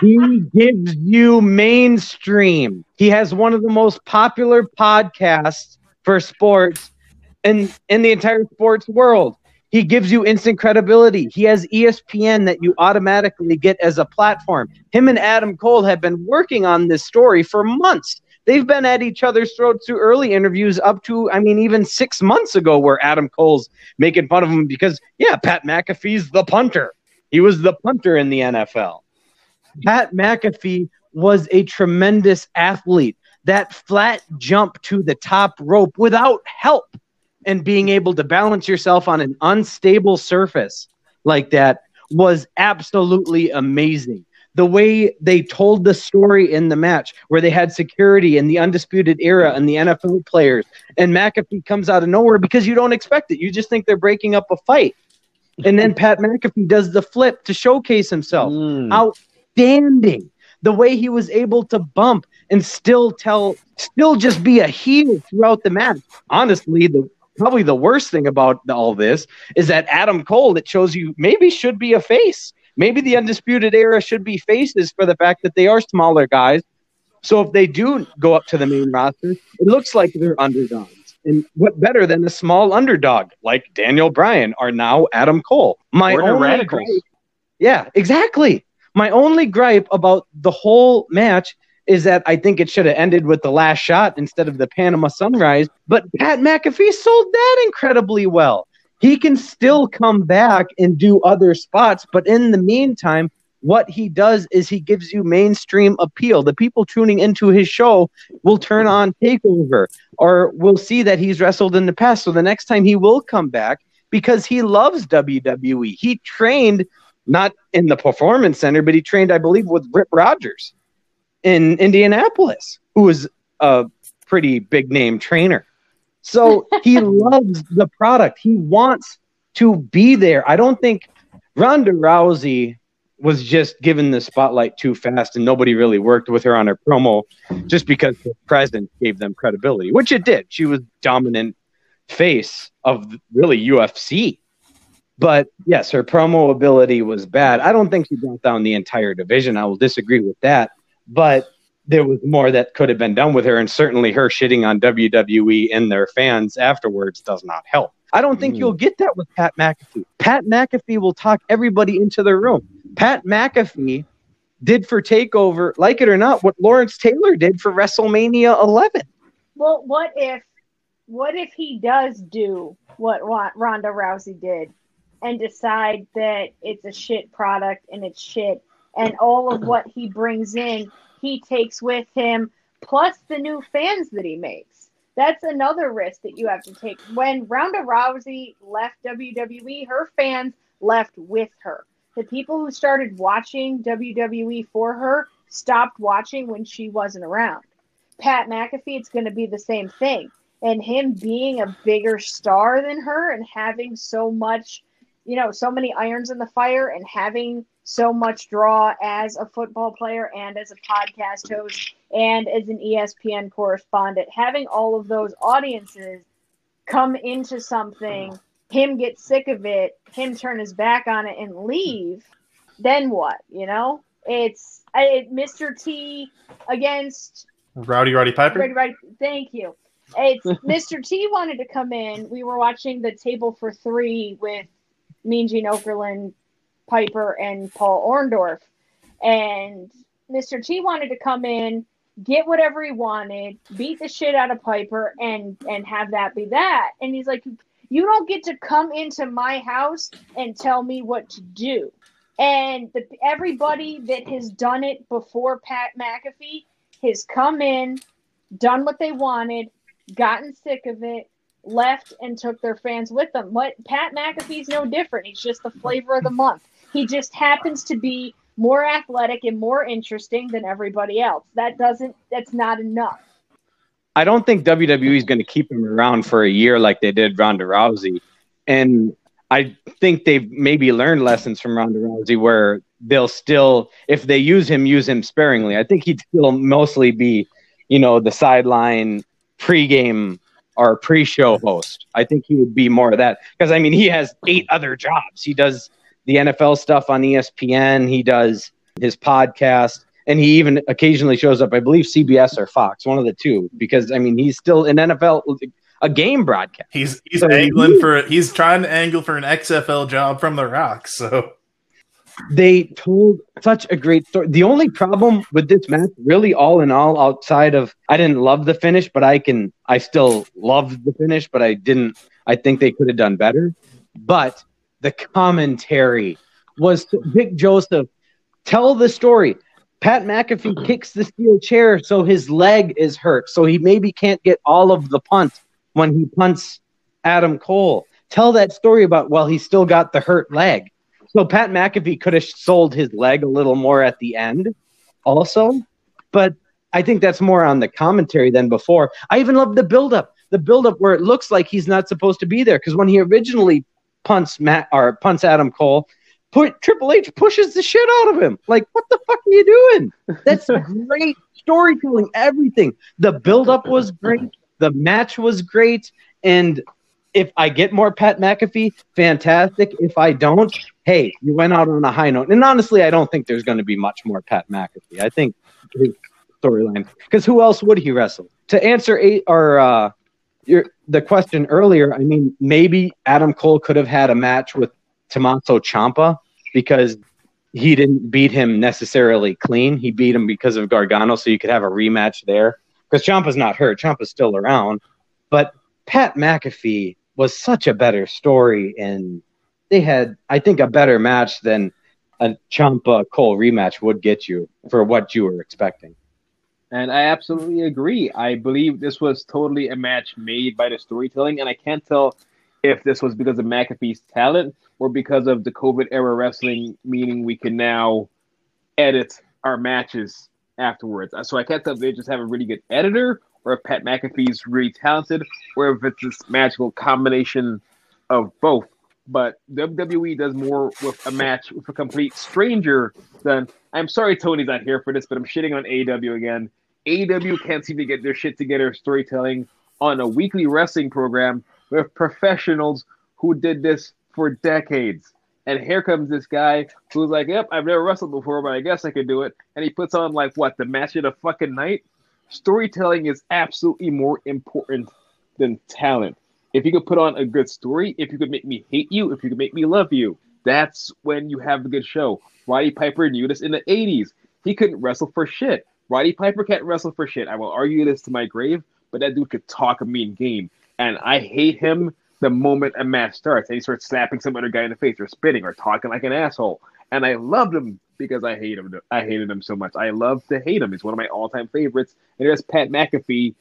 He gives you mainstream. He has one of the most popular podcasts for sports in in the entire sports world. He gives you instant credibility. He has ESPN that you automatically get as a platform. Him and Adam Cole have been working on this story for months. They've been at each other's throats through early interviews up to, I mean, even six months ago, where Adam Cole's making fun of him because, yeah, Pat McAfee's the punter. He was the punter in the NFL. Pat McAfee was a tremendous athlete. That flat jump to the top rope without help and being able to balance yourself on an unstable surface like that was absolutely amazing. The way they told the story in the match, where they had security in the Undisputed Era and the NFL players, and McAfee comes out of nowhere because you don't expect it. You just think they're breaking up a fight. And then Pat McAfee does the flip to showcase himself Mm. outstanding. The way he was able to bump and still tell, still just be a heel throughout the match. Honestly, the probably the worst thing about all this is that Adam Cole. It shows you maybe should be a face. Maybe the undisputed era should be faces for the fact that they are smaller guys. So if they do go up to the main roster, it looks like they're underdogs. And what better than a small underdog like Daniel Bryan are now Adam Cole? My Or only Radicals. gripe- yeah, exactly. My only gripe about the whole match is that I think it should have ended with the last shot instead of the Panama Sunrise. But Pat McAfee sold that incredibly well. He can still come back and do other spots, but in the meantime, what he does is he gives you mainstream appeal. The people tuning into his show will turn on Takeover or will see that he's wrestled in the past. So the next time he will come back because he loves WWE. He trained not in the performance center, but he trained, I believe, with Rip Rogers in Indianapolis, who was a pretty big name trainer. So he loves the product. He wants to be there. I don't think Ronda Rousey was just given the spotlight too fast and nobody really worked with her on her promo just because the presence gave them credibility, which it did. She was dominant face of really UFC. But yes, her promo ability was bad. I don't think she brought down the entire division. I will disagree with that. But there was more that could have been done with her, and certainly her shitting on WWE and their fans afterwards does not help. I don't think Mm. you'll get that with Pat McAfee. Pat McAfee will talk everybody into the room. Pat McAfee did for Takeover, like it or not, what Lawrence Taylor did for WrestleMania 11. Well, what if, what if he does do what Ronda Rousey did, and decide that it's a shit product and it's shit, and all of what he brings in, he takes with him, plus the new fans that he makes. That's another risk that you have to take. When Ronda Rousey left WWE, her fans left with her. The people who started watching WWE for her stopped watching when she wasn't around. Pat McAfee, it's going to be the same thing. And him being a bigger star than her and having so much, you know, so many irons in the fire and having so much draw as a football player and as a podcast host and as an ESPN correspondent, having all of those audiences come into something, him get sick of it, him turn his back on it and leave, then what? You know, it's I, Mr. T against Rowdy Roddy Piper. Right, right. Thank you. It's Mr. T wanted to come in. We were watching the table for three with Mean Gene Okerlund, Piper, and Paul Orndorff. And Mr. T wanted to come in, get whatever he wanted, beat the shit out of Piper, and and have that be that. And he's like, you don't get to come into my house and tell me what to do. And the, everybody that has done it before Pat McAfee has come in, done what they wanted, gotten sick of it, left, and took their fans with them. What Pat McAfee's no different. He's just the flavor of the month. He just happens to be more athletic and more interesting than everybody else. That doesn't. That's not enough. I don't think WWE is going to keep him around for a year like they did Ronda Rousey. And I think they've maybe learned lessons from Ronda Rousey where they'll still, if they use him, use him sparingly. I think he'd still mostly be, you know, the sideline pregame or pre-show host. I think he would be more of that because I mean he has eight other jobs. He does the NFL stuff on ESPN. He does his podcast, and he even occasionally shows up. I believe CBS or Fox, one of the two, because I mean he's still an NFL a game broadcast. He's he's So angling he- for he's trying to angle for an XFL job from The Rock. So they told such a great story. The only problem with this match, really, all in all, outside of I didn't love the finish, but I can I still loved the finish, but I didn't. I think they could have done better. But the commentary was Vic Joseph. Tell the story. Pat McAfee kicks the steel chair, so his leg is hurt, so he maybe can't get all of the punt when he punts Adam Cole. Tell that story about well, he still got the hurt leg. So Pat McAfee could have sold his leg a little more at the end, also, but I think that's more on the commentary than before. I even love the buildup, the buildup where it looks like he's not supposed to be there because when he originally punts Matt or punts Adam Cole, put Triple H pushes the shit out of him. Like, what the fuck are you doing? That's great storytelling. Everything. The buildup was great. The match was great, and if I get more Pat McAfee, fantastic. If I don't, hey, you went out on a high note. And honestly, I don't think there's going to be much more Pat McAfee. I think storyline, because who else would he wrestle? To answer eight or uh, your the question earlier, I mean, maybe Adam Cole could have had a match with Tommaso Ciampa because he didn't beat him necessarily clean. He beat him because of Gargano, so you could have a rematch there. Because Ciampa's not hurt. Ciampa's still around. But Pat McAfee was such a better story, and they had, I think, a better match than a Ciampa Cole rematch would get you for what you were expecting. And I absolutely agree. I believe this was totally a match made by the storytelling, and I can't tell if this was because of McAfee's talent or because of the COVID era wrestling, meaning we can now edit our matches afterwards. So I can't tell if they just have a really good editor or if Pat McAfee's really talented or if it's this magical combination of both. But WWE does more with a match with a complete stranger than I'm sorry Tony's not here for this, but I'm shitting on AEW again. AEW can't seem to get their shit together storytelling on a weekly wrestling program with professionals who did this for decades. And here comes this guy who's like, Yep, I've never wrestled before, but I guess I could do it. And he puts on like what, the match of the fucking night? Storytelling is absolutely more important than talent. If you could put on a good story, if you could make me hate you, if you could make me love you, that's when you have a good show. Roddy Piper knew this in the 80s. He couldn't wrestle for shit. Roddy Piper can't wrestle for shit. I will argue this to my grave, but that dude could talk a mean game. And I hate him the moment a match starts and he starts slapping some other guy in the face or spitting or talking like an asshole. And I loved him because I hate him. I hated him so much. I love to hate him. He's one of my all-time favorites. And there's Pat McAfee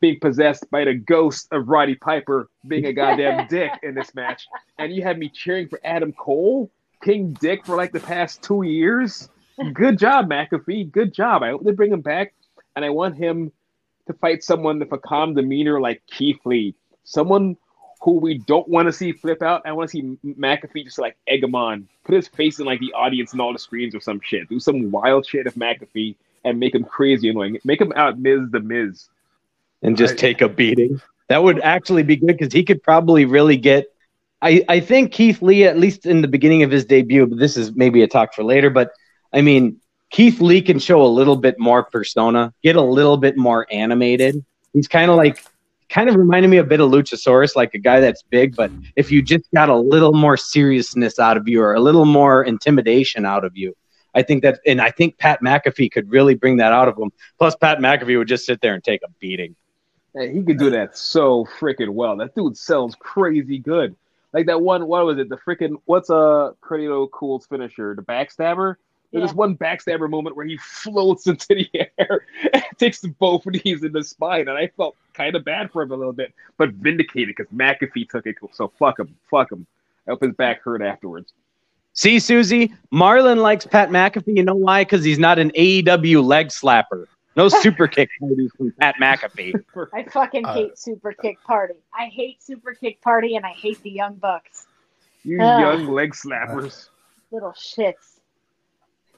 being possessed by the ghost of Roddy Piper being a goddamn dick in this match. And you had me cheering for Adam Cole, King Dick, for like the past two years. Good job, McAfee. Good job. I hope they bring him back. And I want him to fight someone with a calm demeanor like Keith Lee. Someone who we don't want to see flip out. I want to see McAfee just like egg him on, put his face in like the audience and all the screens or some shit. Do some wild shit of McAfee and make him crazy annoying. Make him out Miz the Miz. and just Right. take a beating. That would actually be good because he could probably really get. I, I think Keith Lee, at least in the beginning of his debut, but this is maybe a talk for later. But I mean, Keith Lee can show a little bit more persona, get a little bit more animated. He's kind of like, kind of reminded me a bit of Luchasaurus, like a guy that's big, but if you just got a little more seriousness out of you or a little more intimidation out of you, I think that, and I think Pat McAfee could really bring that out of him. Plus, Pat McAfee would just sit there and take a beating. Hey, he could do that so freaking well. That dude sells crazy good. Like that one, what was it? The freaking what's uh Carlito Cool's finisher? The backstabber. There's Yeah. this one backstabber moment where he floats into the air and takes the both knees in the spine, and I felt kind of bad for him a little bit, but vindicated because McAfee took it. So fuck him, fuck him. I hope his back hurt afterwards. See, Susie, Marlon likes Pat McAfee. You know why? Because he's not an AEW leg slapper. No super kick parties from Pat McAfee. I fucking Uh, hate Super Kick Party. I hate Super Kick Party and I hate the Young Bucks. You Ah. young leg slappers. Little shits.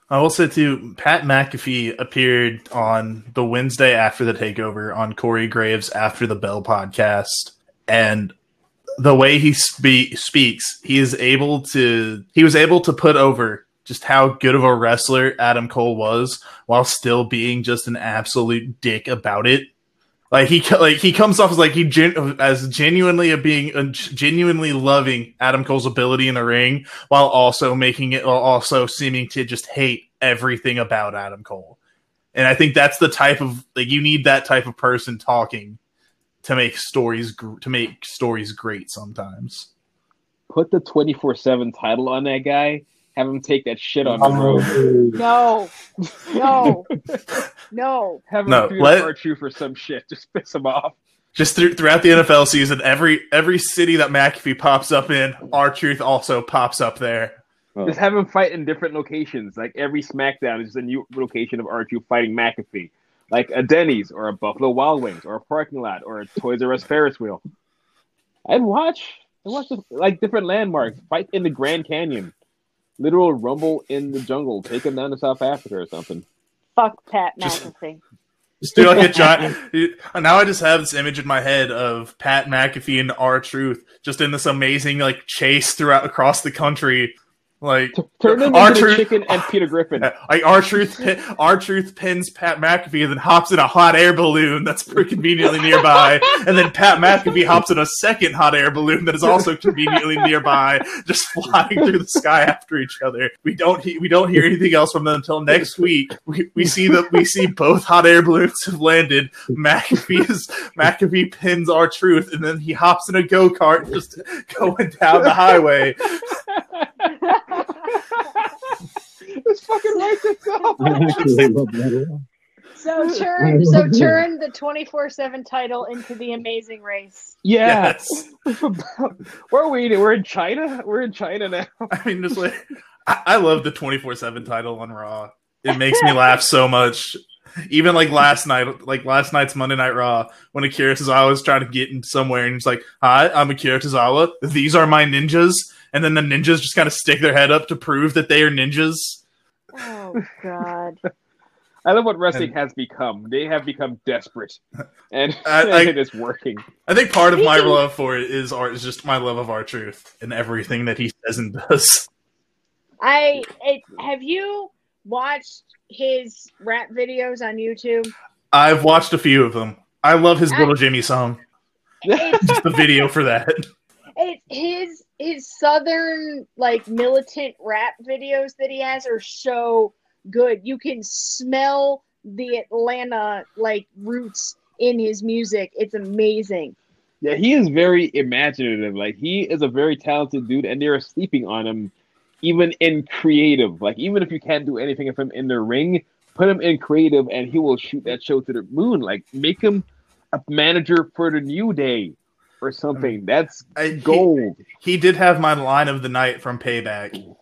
I will say too, Pat McAfee appeared on the Wednesday after the takeover on Corey Graves after the Bell podcast, and the way he spe- speaks, he is able to he was able to put over just how good of a wrestler Adam Cole was, while still being just an absolute dick about it. Like he like he comes off as like he gen- as genuinely a being uh, genuinely loving Adam Cole's ability in the ring, while also making it while also seeming to just hate everything about Adam Cole. And I think that's the type of like you need that type of person talking to make stories gr- to make stories great sometimes. Put the twenty four seven title on that guy. Have him take that shit on the road. No. No. no. Have him No, do let- let... you for some shit. Just piss him off. Just through, throughout the NFL season, every every city that McAfee pops up in, R Truth also pops up there. Oh. Just have him fight in different locations. Like every SmackDown is just a new location of R2 fighting McAfee. Like a Denny's or a Buffalo Wild Wings or a parking lot or a Toys R Us Ferris wheel. I'd watch. I'd watch the, like different landmarks. Fight in the Grand Canyon. Literal rumble in the jungle. Take him down to South Africa or something. Fuck Pat Just- McAfee. Just do like a giant. now I just have this image in my head of Pat McAfee and R Truth just in this amazing like chase throughout across the country, Like Turn him our into truth, chicken and Peter Griffin. like R Truth, R Truth pins Pat McAfee and then hops in a hot air balloon that's pretty conveniently nearby, and then Pat McAfee hops in a second hot air balloon that is also conveniently nearby, just flying through the sky after each other. We don't he- we don't hear anything else from them until next week. We, we see that we see both hot air balloons have landed. McAfee is McAfee pins R Truth, and then he hops in a go kart just going down the highway. this fucking writes itself. I actually love that. so turn so turn the twenty four seven title into the Amazing Race. Yeah. Yes. Where are we? We're in China. We're in China now. I mean, just like I, I love the twenty four seven title on Raw. It makes me laugh so much. Even like last night, like last night's Monday Night Raw, when Akira Tozawa was trying to get in somewhere, and he's like, "Hi, I'm Akira Tozawa. These are my ninjas." And then the ninjas just kind of stick their head up to prove that they are ninjas. Oh God. I love what wrestling And- has become. They have become desperate, and, I- I- it is working. I think part of my love for it is art is just my love of R Truth and everything that he says and does. I it, have you watched his rap videos on YouTube? I've watched a few of them. I love his I- little Jimmy song. Just the video for that. It's his his southern like militant rap videos that he has are so good. You can smell the Atlanta like roots in his music. It's amazing. Yeah, he is very imaginative. Like he is a very talented dude, and they're sleeping on him, even in creative. Like even if you can't do anything of him in the ring, put him in creative, and he will shoot that show to the moon. Like make him a manager for the New Day or something. That's I- gold. he did have my line of the night from Payback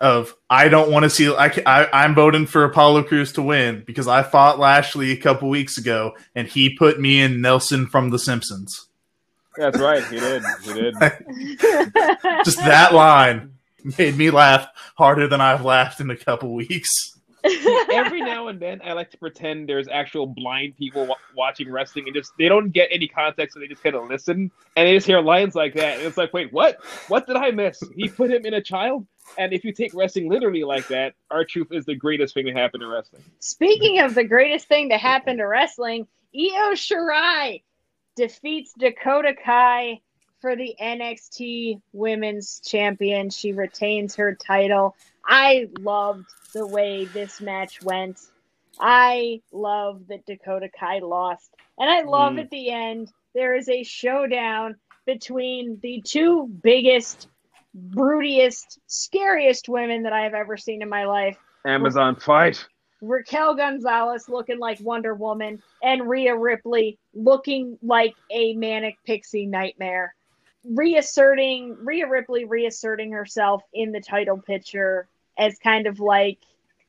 of I don't want to see I, I I'm voting for Apollo Crews to win because I fought Lashley a couple weeks ago and he put me in Nelson from The Simpsons. That's right. He did. He did. Just that line made me laugh harder than I've laughed in a couple weeks. Every now and then, I like to pretend there's actual blind people wa- watching wrestling, and just they don't get any context, so they just kind of listen, and they just hear lines like that, and it's like, wait, what? What did I miss? He put him in a child. And if you take wrestling literally like that, R Truth is the greatest thing to happen to wrestling. Speaking of the greatest thing to happen to wrestling, Io Shirai defeats Dakota Kai for the NXT Women's Champion. She retains her title. I loved the way this match went. I love that Dakota Kai lost. And I love Mm. at the end, there is a showdown between the two biggest, broodiest, scariest women that I have ever seen in my life. Amazon fight. Raquel Gonzalez looking like Wonder Woman, and Rhea Ripley looking like a manic pixie nightmare. Reasserting Rhea Ripley reasserting herself in the title picture as kind of like,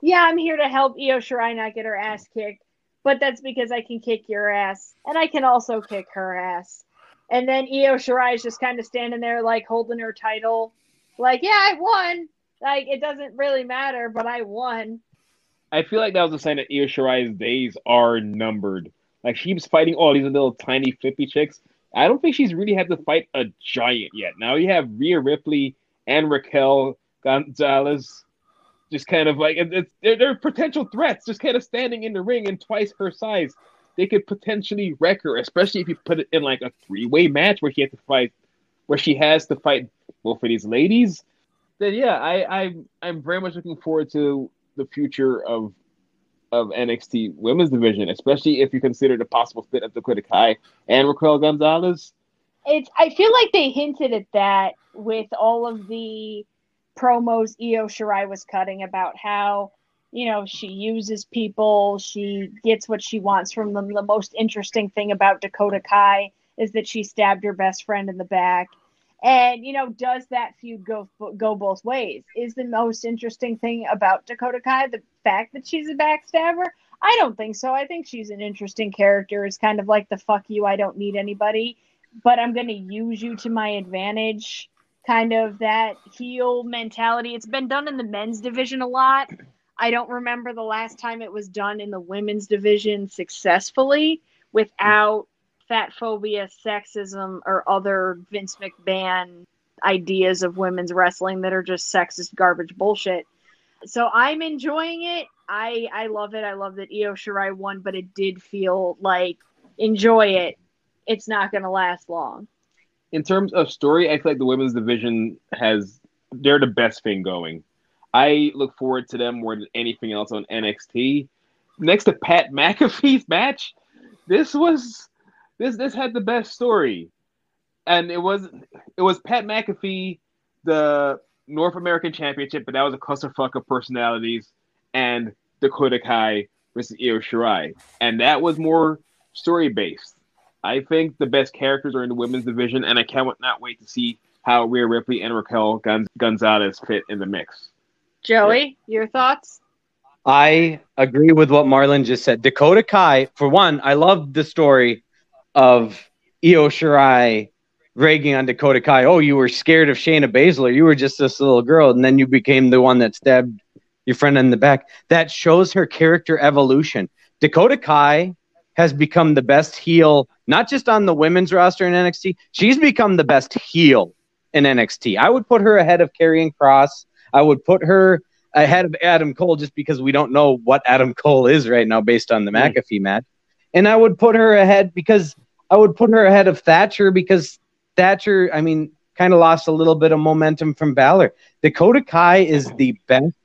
yeah, I'm here to help Io Shirai not get her ass kicked, but that's because I can kick your ass, and I can also kick her ass. And then Io Shirai is just kind of standing there like holding her title, like, yeah, I won. Like it doesn't really matter, but I won. I feel like that was a sign that Io Shirai's days are numbered. Like she's fighting all these little tiny flippy chicks. I don't think she's really had to fight a giant yet. Now you have Rhea Ripley and Raquel Gonzalez, just kind of like they're, they're potential threats, just kind of standing in the ring and twice her size. They could potentially wreck her, especially if you put it in like a three-way match where she has to fight, where she has to fight both of these ladies. Then yeah, I I I'm very much looking forward to the future of of NXT women's division, especially if you consider the possible fit of Dakota Kai and Raquel Gonzalez. it's I feel like they hinted at that with all of the promos Io Shirai was cutting about how you know she uses people, she gets what she wants from them. The most interesting thing about Dakota Kai is that she stabbed her best friend in the back. And you know, does that feud go go both ways? Is the most interesting thing about Dakota Kai the fact that she's a backstabber? I don't think so. I think she's an interesting character. It's kind of like the fuck you, I don't need anybody but I'm going to use you to my advantage kind of that heel mentality. It's been done in the men's division a lot. I don't remember the last time it was done in the women's division successfully without fat phobia, sexism, or other Vince McMahon ideas of women's wrestling that are just sexist garbage bullshit. So I'm enjoying it. I I love it. I love that Io Shirai won, but it did feel like enjoy it. It's not going to last long. in terms of story, I feel like the women's division has they're the best thing going. I look forward to them more than anything else on NXT. Next to Pat McAfee's match, this was this this had the best story, and it was it was Pat McAfee, the North American Championship, but that was a clusterfuck of personalities, and Dakota Kai versus Io Shirai, and that was more story based. I think the best characters are in the women's division, and I cannot wait to see how Rhea Ripley and Raquel Gon- Gonzalez fit in the mix. Joey, your thoughts? I agree with what Marlon just said. Dakota Kai, for one, I love the story of Io Shirai ragging on Dakota Kai. Oh, you were scared of Shayna Baszler. You were just this little girl, and then you became the one that stabbed your friend in the back. That shows her character evolution. Dakota Kai has become the best heel, not just on the women's roster in NXT. She's become the best heel in NXT. I would put her ahead of Karrion Cross. I would put her ahead of Adam Cole just because we don't know what Adam Cole is right now based on the Mm. McAfee match. And I would put her ahead because I would put her ahead of Thatcher because Thatcher, I mean, kind of lost a little bit of momentum from Balor. Dakota Kai is the best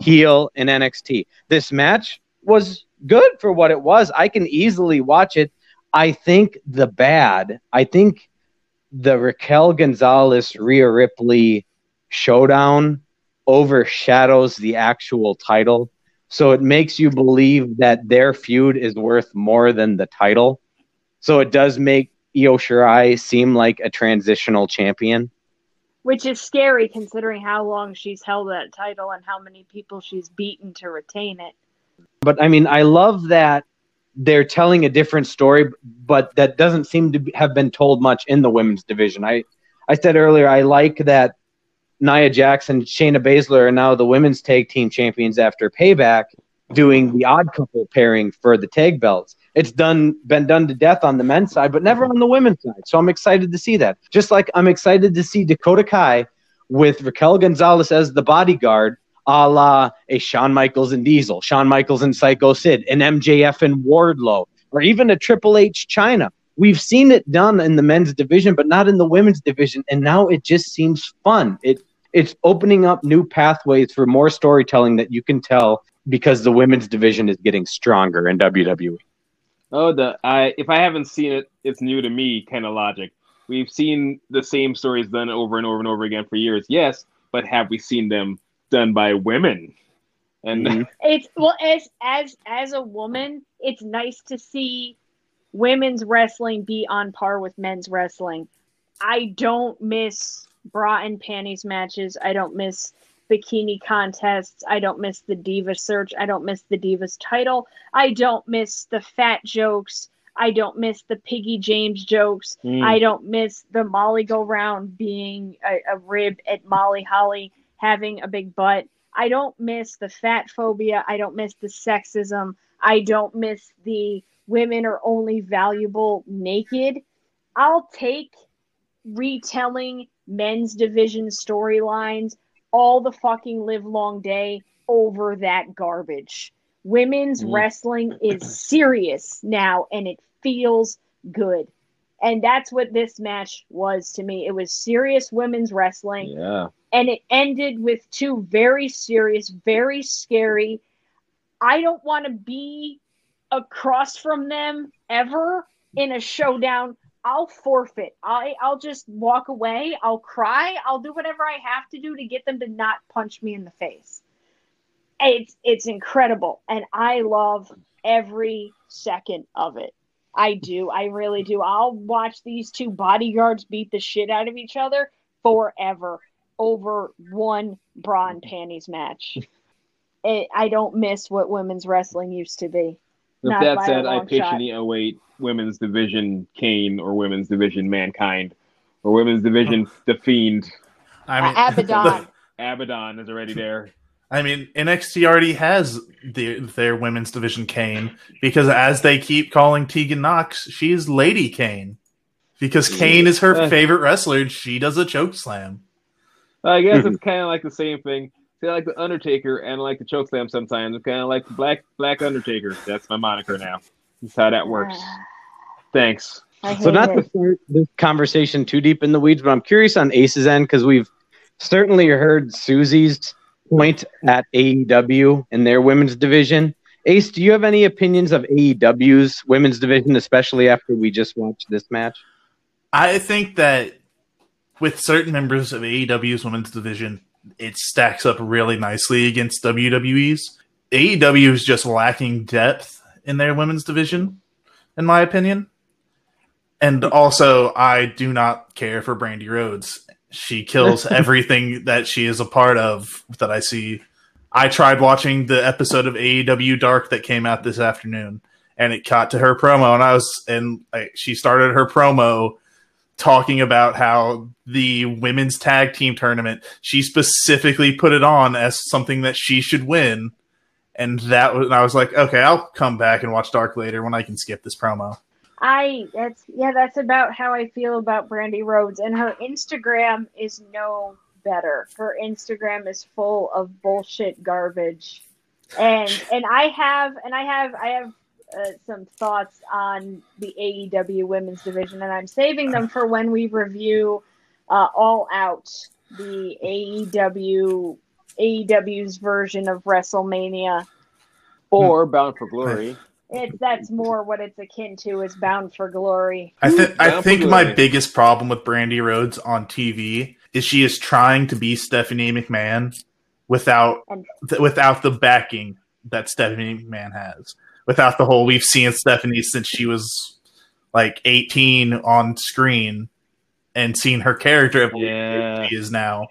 heel in NXT. This match was good for what it was. I can easily watch it. I think the bad, I think the Raquel Gonzalez Rhea Ripley showdown overshadows the actual title. So it makes you believe that their feud is worth more than the title. So it does make Io Shirai seem like a transitional champion. Which is scary considering how long she's held that title and how many people she's beaten to retain it. But I mean, I love that they're telling a different story, but that doesn't seem to have been told much in the women's division. I, I said earlier, I like that Nia Jackson, Shayna Baszler are now the women's tag team champions after Payback, doing the odd couple pairing for the tag belts. It's done been done to death on the men's side, but never on the women's side. So I'm excited to see that. Just like I'm excited to see Dakota Kai with Raquel Gonzalez as the bodyguard, a la a Shawn Michaels and Diesel, Shawn Michaels and Psycho Sid, an MJF and Wardlow, or even a Triple H Chyna. We've seen it done in the men's division, but not in the women's division, and now it just seems fun. It it's opening up new pathways for more storytelling that you can tell because the women's division is getting stronger in. WWE. Oh, the I if I haven't seen it, it's new to me kind of logic. We've seen the same stories done over and over and over again for years, yes, but have we seen them done by women? And Mhm. It's well as as as a woman, it's nice to see women's wrestling be on par with men's wrestling. I don't miss bra and panties matches. I don't miss bikini contests. I don't miss the diva search. I don't miss the divas title. I don't miss the fat jokes. I don't miss the Piggy James jokes. Mm. I don't miss the Molly go round being a, a rib at Molly Holly having a big butt. I don't miss the fat phobia. I don't miss the sexism. I don't miss the women are only valuable naked. I'll take retelling men's division storylines all the fucking live long day over that garbage. Women's Mm. wrestling is serious now and it feels good. And that's what this match was to me. It was serious women's wrestling yeah, and it ended with two very serious, very scary. I don't want to be across from them ever in a showdown. I'll forfeit. I I'll just walk away. I'll cry. I'll do whatever I have to do to get them to not punch me in the face. It's it's incredible, and I love every second of it. I do. I really do. I'll watch these two bodyguards beat the shit out of each other forever over one bra and panties match. It, I don't miss what women's wrestling used to be. With Not that said, I long shot. patiently await women's division Kane or women's division Mankind or women's division The Fiend. I mean, Uh, Abaddon. Abaddon is already there. I mean, NXT already has the, their women's division Kane because as they keep calling Tegan Nox, she's Lady Kane. because Kane is her Uh, favorite wrestler and she does a choke slam. I guess it's kind of like the same thing. See, I like the Undertaker and I like the chokeslam sometimes. It's kind of like Black Black Undertaker. That's my moniker now. That's how that works. Thanks. So not to start this conversation too deep in the weeds, but I'm curious on Ace's end because we've certainly heard Susie's point at AEW in their women's division. Ace, do you have any opinions of AEW's women's division, especially after we just watched this match? I think that with certain members of AEW's women's division, it stacks up really nicely against WWE's. AEW is just lacking depth in their women's division, in my opinion. And also, I do not care for Brandi Rhodes. She kills everything that she is a part of that I see. I tried watching the episode of AEW Dark that came out this afternoon, and it caught to her promo, and I was and like, she started her promo talking about how the women's tag team tournament she specifically put it on as something that she should win. And that was and I was like okay I'll come back and watch Dark later when I can skip this promo. I that's yeah, that's about how I feel about Brandi Rhodes, and her Instagram is no better. Her Instagram is full of bullshit garbage, and and I have and I have I have uh, some thoughts on the AEW women's division, and I'm saving them for when we review uh, All Out, the AEW AEW's version of WrestleMania. Or Bound for Glory. It's that's more what it's akin to is Bound for Glory. I think I Down for think my biggest problem with Brandi Rhodes on TV is she is trying to be Stephanie McMahon without And- th- without the backing that Stephanie McMahon has. Without the whole we've seen Stephanie since she was like 18 on screen and seen her character evolve Yeah. she is now.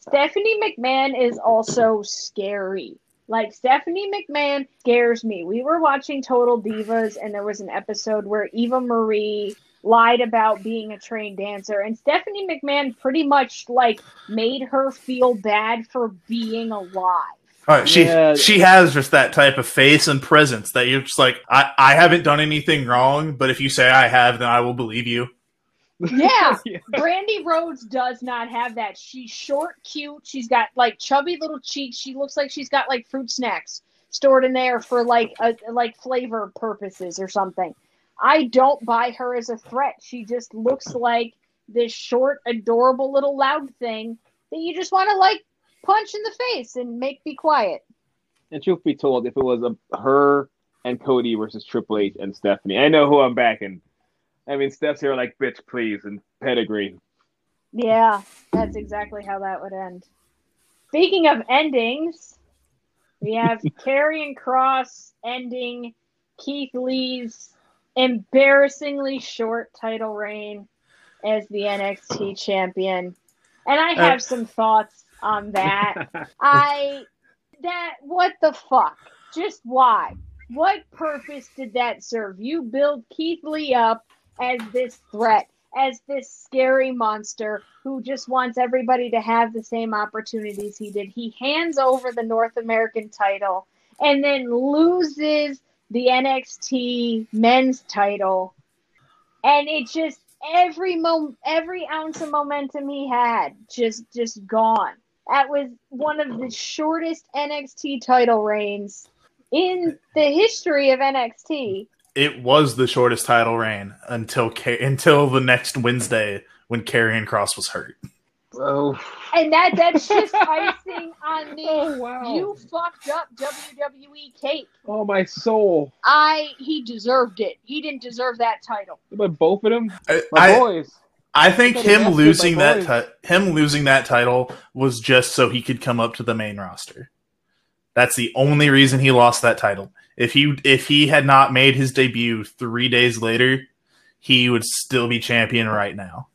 Stephanie McMahon is also scary. Like Stephanie McMahon scares me. We were watching Total Divas and there was an episode where Eva Marie lied about being a trained dancer and Stephanie McMahon pretty much like made her feel bad for being alive. All right, she Yeah. she has just that type of face and presence that you're just like I, I haven't done anything wrong, but if you say I have, then I will believe you. Yeah. Yeah. Brandi Rhodes does not have that. She's short, cute. She's got like chubby little cheeks. She looks like she's got like fruit snacks stored in there for like a, like flavor purposes or something. I don't buy her as a threat. She just looks like this short, adorable little loud thing that you just want to like punch in the face and make be quiet. And truth be told, if it was a, her and Cody versus Triple H and Stephanie, I know who I'm backing. I mean, Steph's here like, bitch, please, and pedigree. Yeah, that's exactly how that would end. Speaking of endings, we have Karrion Cross ending Keith Lee's embarrassingly short title reign as the NXT champion. And I uh, have some thoughts on that. I that what the fuck? Just why? What purpose did that serve? You build Keith Lee up as this threat, as this scary monster who just wants everybody to have the same opportunities he did. He hands over the North American title and then loses the NXT men's title. And it just every mo- every ounce of momentum he had just just gone. That was one of the shortest NXT title reigns in the history of NXT. It was the shortest title reign until until the next Wednesday when Karrion Cross was hurt. Oh, And that that's just icing on the Oh, wow. you fucked up WWE cake. oh, my soul. I he deserved it. He didn't deserve that title. But both of them, I, my I, boys. I think him losing that ti- him losing that title was just so he could come up to the main roster. That's the only reason he lost that title. If he if he had not made his debut three days later, he would still be champion right now.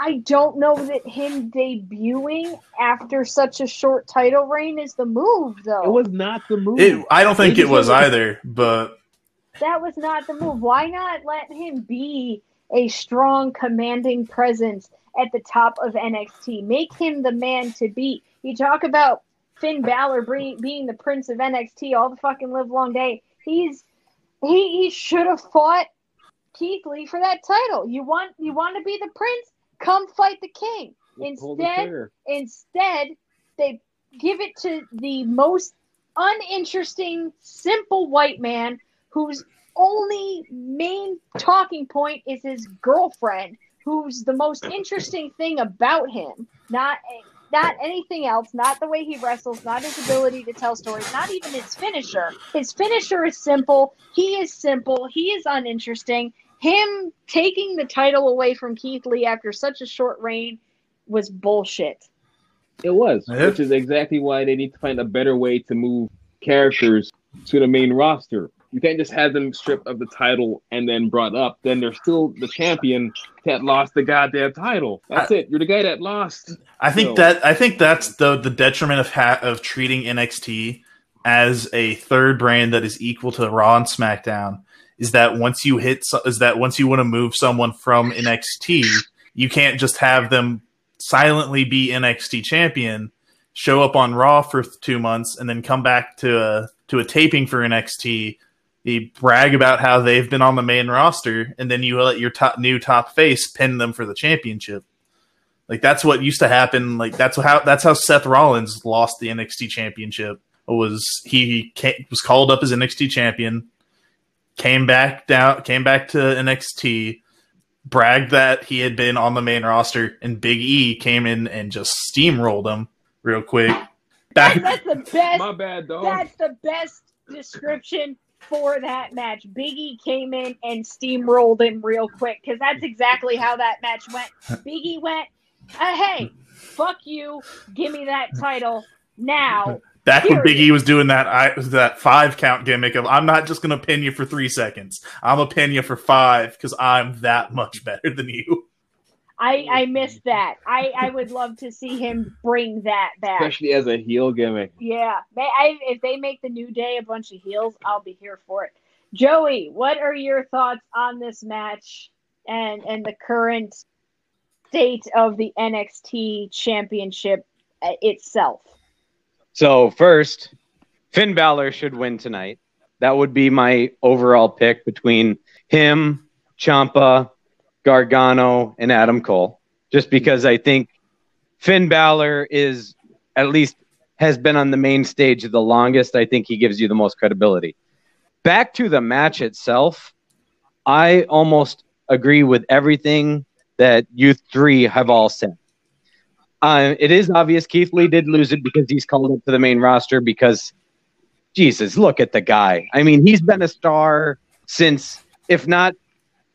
I don't know that him debuting after such a short title reign is the move though. It was not the move. It, I don't think They it was just- either, but that was not the move. Why not let him be a strong, commanding presence at the top of NXT? Make him the man to beat. You talk about Finn Balor being, being the prince of NXT all the fucking live long day. He's he he should have fought Keith Lee for that title. You want you want to be the prince? Come fight the king. The Instead, trigger. instead they give it to the most uninteresting, simple white man whose only main talking point is his girlfriend, who's the most interesting thing about him. Not not anything else, not the way he wrestles, not his ability to tell stories, not even his finisher. His finisher is simple. He is simple. He is uninteresting. Him taking the title away from Keith Lee after such a short reign was bullshit. It was, Yeah. which is exactly why they need to find a better way to move characters to the main roster. You can't just have them stripped of the title and then brought up. Then they're still the champion that lost the goddamn title. That's it. You're the guy that lost. I think No. that I think that's the the detriment of ha- of treating NXT as a third brand that is equal to Raw and SmackDown is that once you hit so- is that once you want to move someone from NXT, you can't just have them silently be NXT champion, show up on Raw for two months, and then come back to a to a taping for NXT. They brag about how they've been on the main roster, and then you let your top new top face pin them for the championship. Like that's what used to happen. Like that's how that's how Seth Rollins lost the NXT championship. Was he ca was called up as NXT champion, came back down, came back to NXT, bragged that he had been on the main roster, and Big E came in and just steamrolled him real quick. That's, Back, that's the best. My bad, dog. That's the best description for that match. Biggie came in and steamrolled him real quick because that's exactly how that match went. Biggie went, uh, "Hey, fuck you, give me that title now." back when Period. E was doing that I, that five count gimmick of I'm not just gonna pin you for three seconds. I'm gonna pin you for five because I'm that much better than you. I I missed that. I I would love to see him bring that back. Especially as a heel gimmick. Yeah, May- I, if they make the new day a bunch of heels, I'll be here for it. Joey, what are your thoughts on this match and and the current state of the NXT Championship uh, itself? So first, Finn Balor should win tonight. That would be my overall pick between him, Ciampa, Gargano, and Adam Cole. Just because I think Finn Balor is at least has been on the main stage the longest. I think he gives you the most credibility. Back to the match itself, I almost agree with everything that you three have all said. Uh, it is obvious Keith Lee did lose it because he's called up to the main roster because, Jesus, look at the guy. I mean, he's been a star since, if not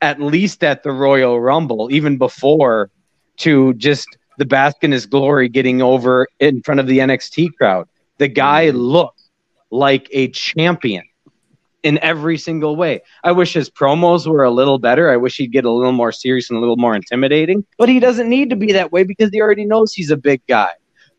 at least at the Royal Rumble, even before to just the bask in his glory getting over in front of the NXT crowd. The guy mm-hmm. looked like a champion in every single way. I wish his promos were a little better. I wish he'd get a little more serious and a little more intimidating. But he doesn't need to be that way because he already knows he's a big guy.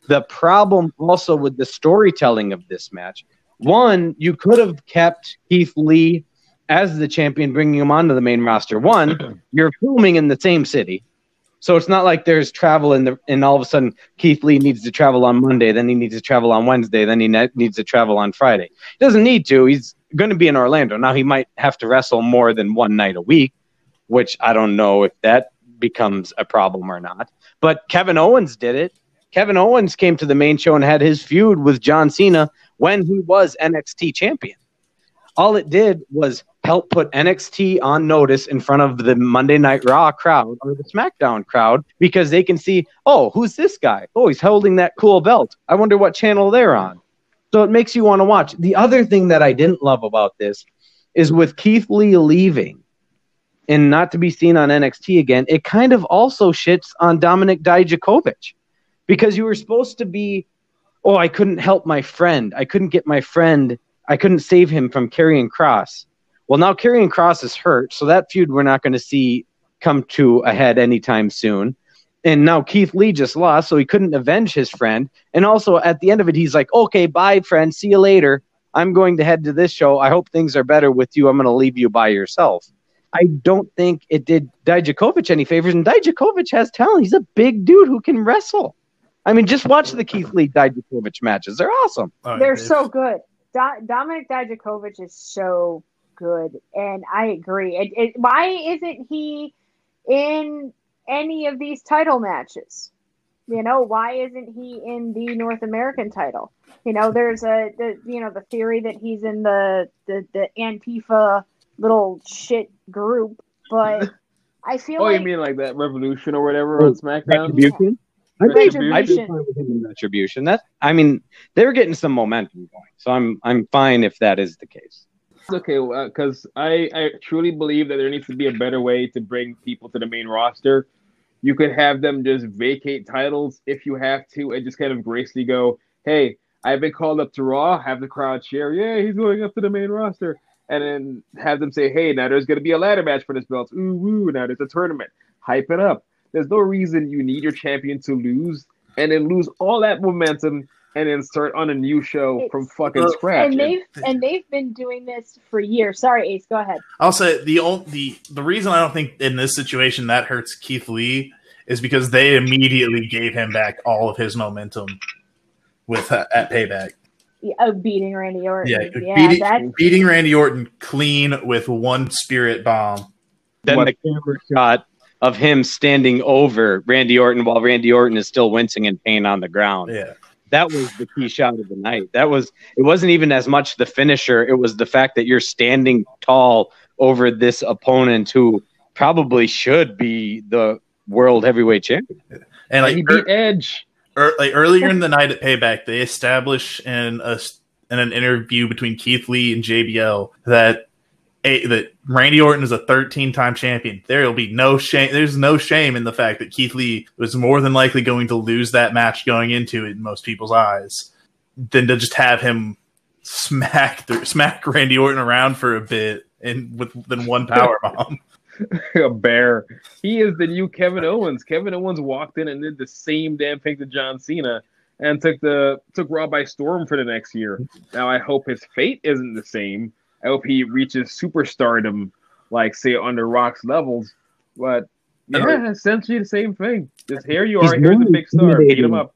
The problem also with the storytelling of this match, one, you could have kept Keith Lee as the champion, bringing him onto the main roster. One, you're filming in the same city. So it's not like there's travel in the, and all of a sudden Keith Lee needs to travel on Monday, then he needs to travel on Wednesday, then he ne- needs to travel on Friday. He doesn't need to. He's going to be in Orlando. Now he might have to wrestle more than one night a week, which I don't know if that becomes a problem or not. But Kevin Owens did it. Kevin Owens came to the main show and had his feud with John Cena when he was NXT champion. All it did was help put NXT on notice in front of the Monday Night Raw crowd or the SmackDown crowd because they can see, oh, who's this guy? Oh, he's holding that cool belt. I wonder what channel they're on. So it makes you want to watch. The other thing that I didn't love about this is with Keith Lee leaving and not to be seen on NXT again, it kind of also shits on Dominik Dijakovic because you were supposed to be, oh, I couldn't help my friend. I couldn't get my friend. I couldn't save him from Karrion Cross. Well, now Karrion Cross is hurt, so that feud we're not going to see come to a head anytime soon. And now Keith Lee just lost, so he couldn't avenge his friend. And also at the end of it, he's like, okay, bye, friend. See you later. I'm going to head to this show. I hope things are better with you. I'm going to leave you by yourself. I don't think it did Dijakovic any favors, and Dijakovic has talent. He's a big dude who can wrestle. I mean, just watch the Keith Lee Dijakovic matches. They're awesome. All right, They're Dave. so good. Do- Dominik Dijakovic is so good, and I agree. It, it, why isn't he in any of these title matches? You know, why isn't he in the North American title? You know, there's a the you know the theory that he's in the the, the Antifa little shit group, but I feel Oh, like you mean like that Revolution or whatever oh, on SmackDown? Retribution. I'd Retribution. I'd be fine with him in Retribution. That I mean, they're getting some momentum going, so I'm I'm fine if that is the case. Okay uh, because I, I truly believe that there needs to be a better way to bring people to the main roster. You could have them just vacate titles if you have to, and just kind of gracefully go, "Hey, I've been called up to Raw." Have the crowd cheer, "Yeah, he's going up to the main roster," and then have them say, "Hey, now there's going to be a ladder match for this belt. Ooh, woo! Now there's a tournament. Hype it up." There's no reason you need your champion to lose and then lose all that momentum and then start on a new show from fucking Well, scratch. and they've and they've been doing this for years. Sorry, Ace, go ahead. I'll say the only the the reason I don't think in this situation that hurts Keith Lee is because they immediately gave him back all of his momentum with uh, at Payback. Yeah, oh, beating Randy Orton. Yeah, Yeah, beating, that beating Randy Orton clean with one Spirit bomb. Then What- the camera shot of him standing over Randy Orton while Randy Orton is still wincing in pain on the ground. Yeah, That was the key shot of the night. That was it wasn't even as much the finisher, it was the fact that you're standing tall over this opponent who probably should be the world heavyweight champion. and like he er- beat Edge. er, like earlier in the night at Payback, they established in a in an interview between Keith Lee and JBL that a, that Randy Orton is a 13 time champion. There will be no shame. There's no shame in the fact that Keith Lee was more than likely going to lose that match going into it in most people's eyes, than to just have him smack th- smack Randy Orton around for a bit and with than one power bomb. a bear. He is the new Kevin Owens. Kevin Owens walked in and did the same damn thing to John Cena and took the took Raw by storm for the next year. Now I hope his fate isn't the same. I hope he reaches superstardom, like say under Rock's levels. But yeah, essentially the same thing. Just here you He's are. Here's the big star. Beat him up.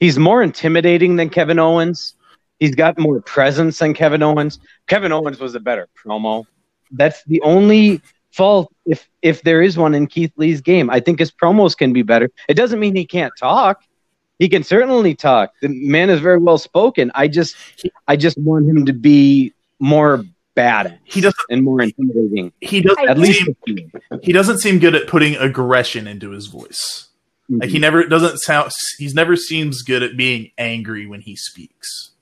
He's more intimidating than Kevin Owens. He's got more presence than Kevin Owens. Kevin Owens was a better promo. That's the only fault if if there is one in Keith Lee's game. I think his promos can be better. It doesn't mean he can't talk. He can certainly talk. The man is very well spoken. I just I just want him to be more bad He doesn't. and more intimidating. He doesn't. At least seem, he doesn't seem good at putting aggression into his voice. Like he mm-hmm. never doesn't sound. He's never seems good at being angry when he speaks.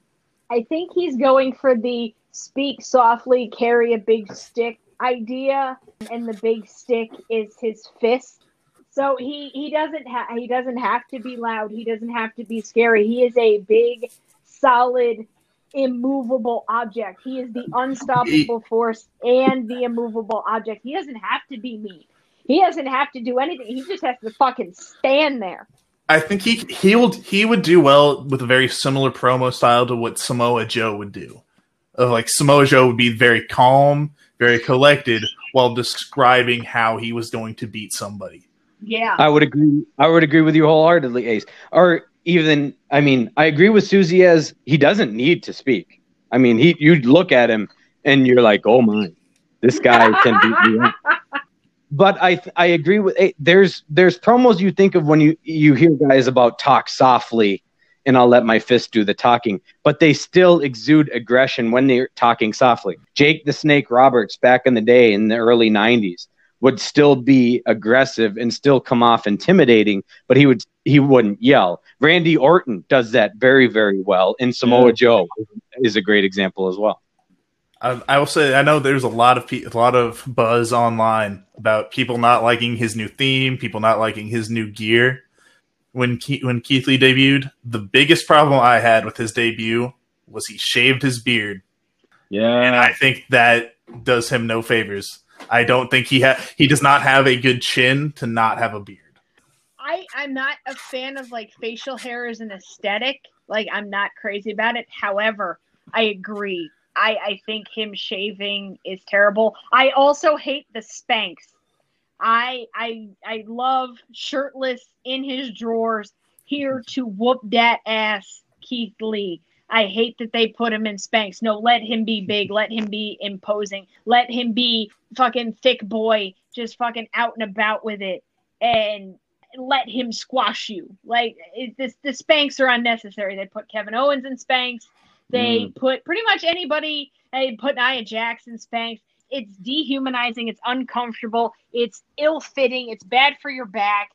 I think he's going for the speak softly, carry a big stick idea, and the big stick is his fist. So he he doesn't ha- he doesn't have to be loud. He doesn't have to be scary. He is a big, solid, immovable object. He is the unstoppable force and the immovable object. He doesn't have to be mean. He doesn't have to do anything. He just has to fucking stand there. I think he he will he would do well with a very similar promo style to what Samoa Joe would do. Of like Samoa Joe would be very calm, very collected, while describing how he was going to beat somebody. Yeah. I would agree. I would agree with you wholeheartedly, Ace. Or even, I mean, I agree with Susie as he doesn't need to speak. I mean, he you look at him and you're like, oh my, this guy can beat me up. But I I agree with eh, there's there's promos you think of when you you hear guys about talk softly and I'll let my fist do the talking, but they still exude aggression when they're talking softly. Jake the Snake Roberts back in the day in the early 90s would still be aggressive and still come off intimidating, but he would he wouldn't yell. Randy Orton does that very very well, and Samoa Yeah. Joe is a great example as well. I, I will say I know there's a lot of pe- a lot of buzz online about people not liking his new theme, people not liking his new gear. When Ke- when Keith Lee debuted, the biggest problem I had with his debut was he shaved his beard, Yeah, and I think that does him no favors. I don't think he ha- he does not have a good chin to not have a beard. I I'm not a fan of like facial hair as an aesthetic. Like I'm not crazy about it. However, I agree. I I think him shaving is terrible. I also hate the Spanx. I I I love shirtless in his drawers here to whoop that ass Keith Lee. I hate that they put him in Spanx. No, let him be big. Let him be imposing. Let him be fucking thick boy, just fucking out and about with it, and let him squash you. Like it, this, the Spanx are unnecessary. They put Kevin Owens in Spanx. They mm. put pretty much anybody. They put Nia Jax in Spanx. It's dehumanizing. It's uncomfortable. It's ill-fitting. It's bad for your back.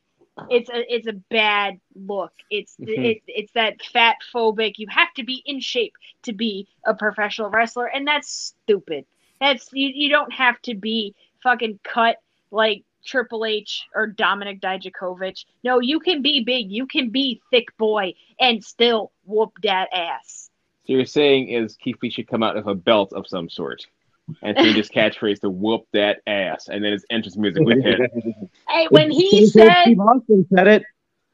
It's a it's a bad look. It's Mhm. it, it's that fat phobic. You have to be in shape to be a professional wrestler, and that's stupid. That's you, you don't have to be fucking cut like Triple H or Dominik Dijakovic. No, you can be big. You can be thick boy and still whoop that ass. So you're saying is Keith Lee should come out with a belt of some sort and change his catchphrase to "whoop that ass," and then his entrance music would hit. Hey, when he Stone said, Steve Austin said it.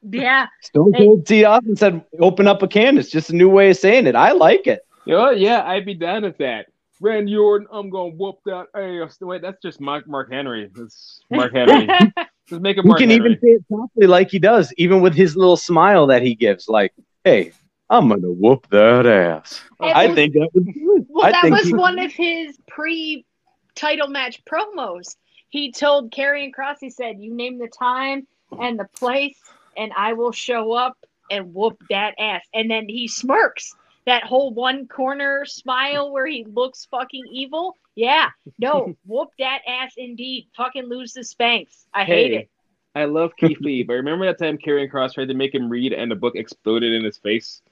yeah, Stone Hey. Cold Steve Austin said, "Open up a can." It's just a new way of saying it. I like it. You know, yeah, I'd be down with that. Randy Orton, I'm gonna whoop that ass. Wait, that's just Mark Mark Henry. That's Mark Henry. Just make it You can Henry. even say it softly like he does, even with his little smile that he gives. Like, "Hey, I'm gonna whoop that ass." It I was- think that was good. Well, I that think was he- one of his pre-title match promos. He told Karrion Cross, he said, "You name the time and the place, and I will show up and whoop that ass." And then he smirks. That whole one corner smile where he looks fucking evil. Yeah, no, whoop that ass indeed. Fucking lose the Spanx. I hate it. I love Keith Lee, but remember that time Karrion Cross tried to make him read and the book exploded in his face?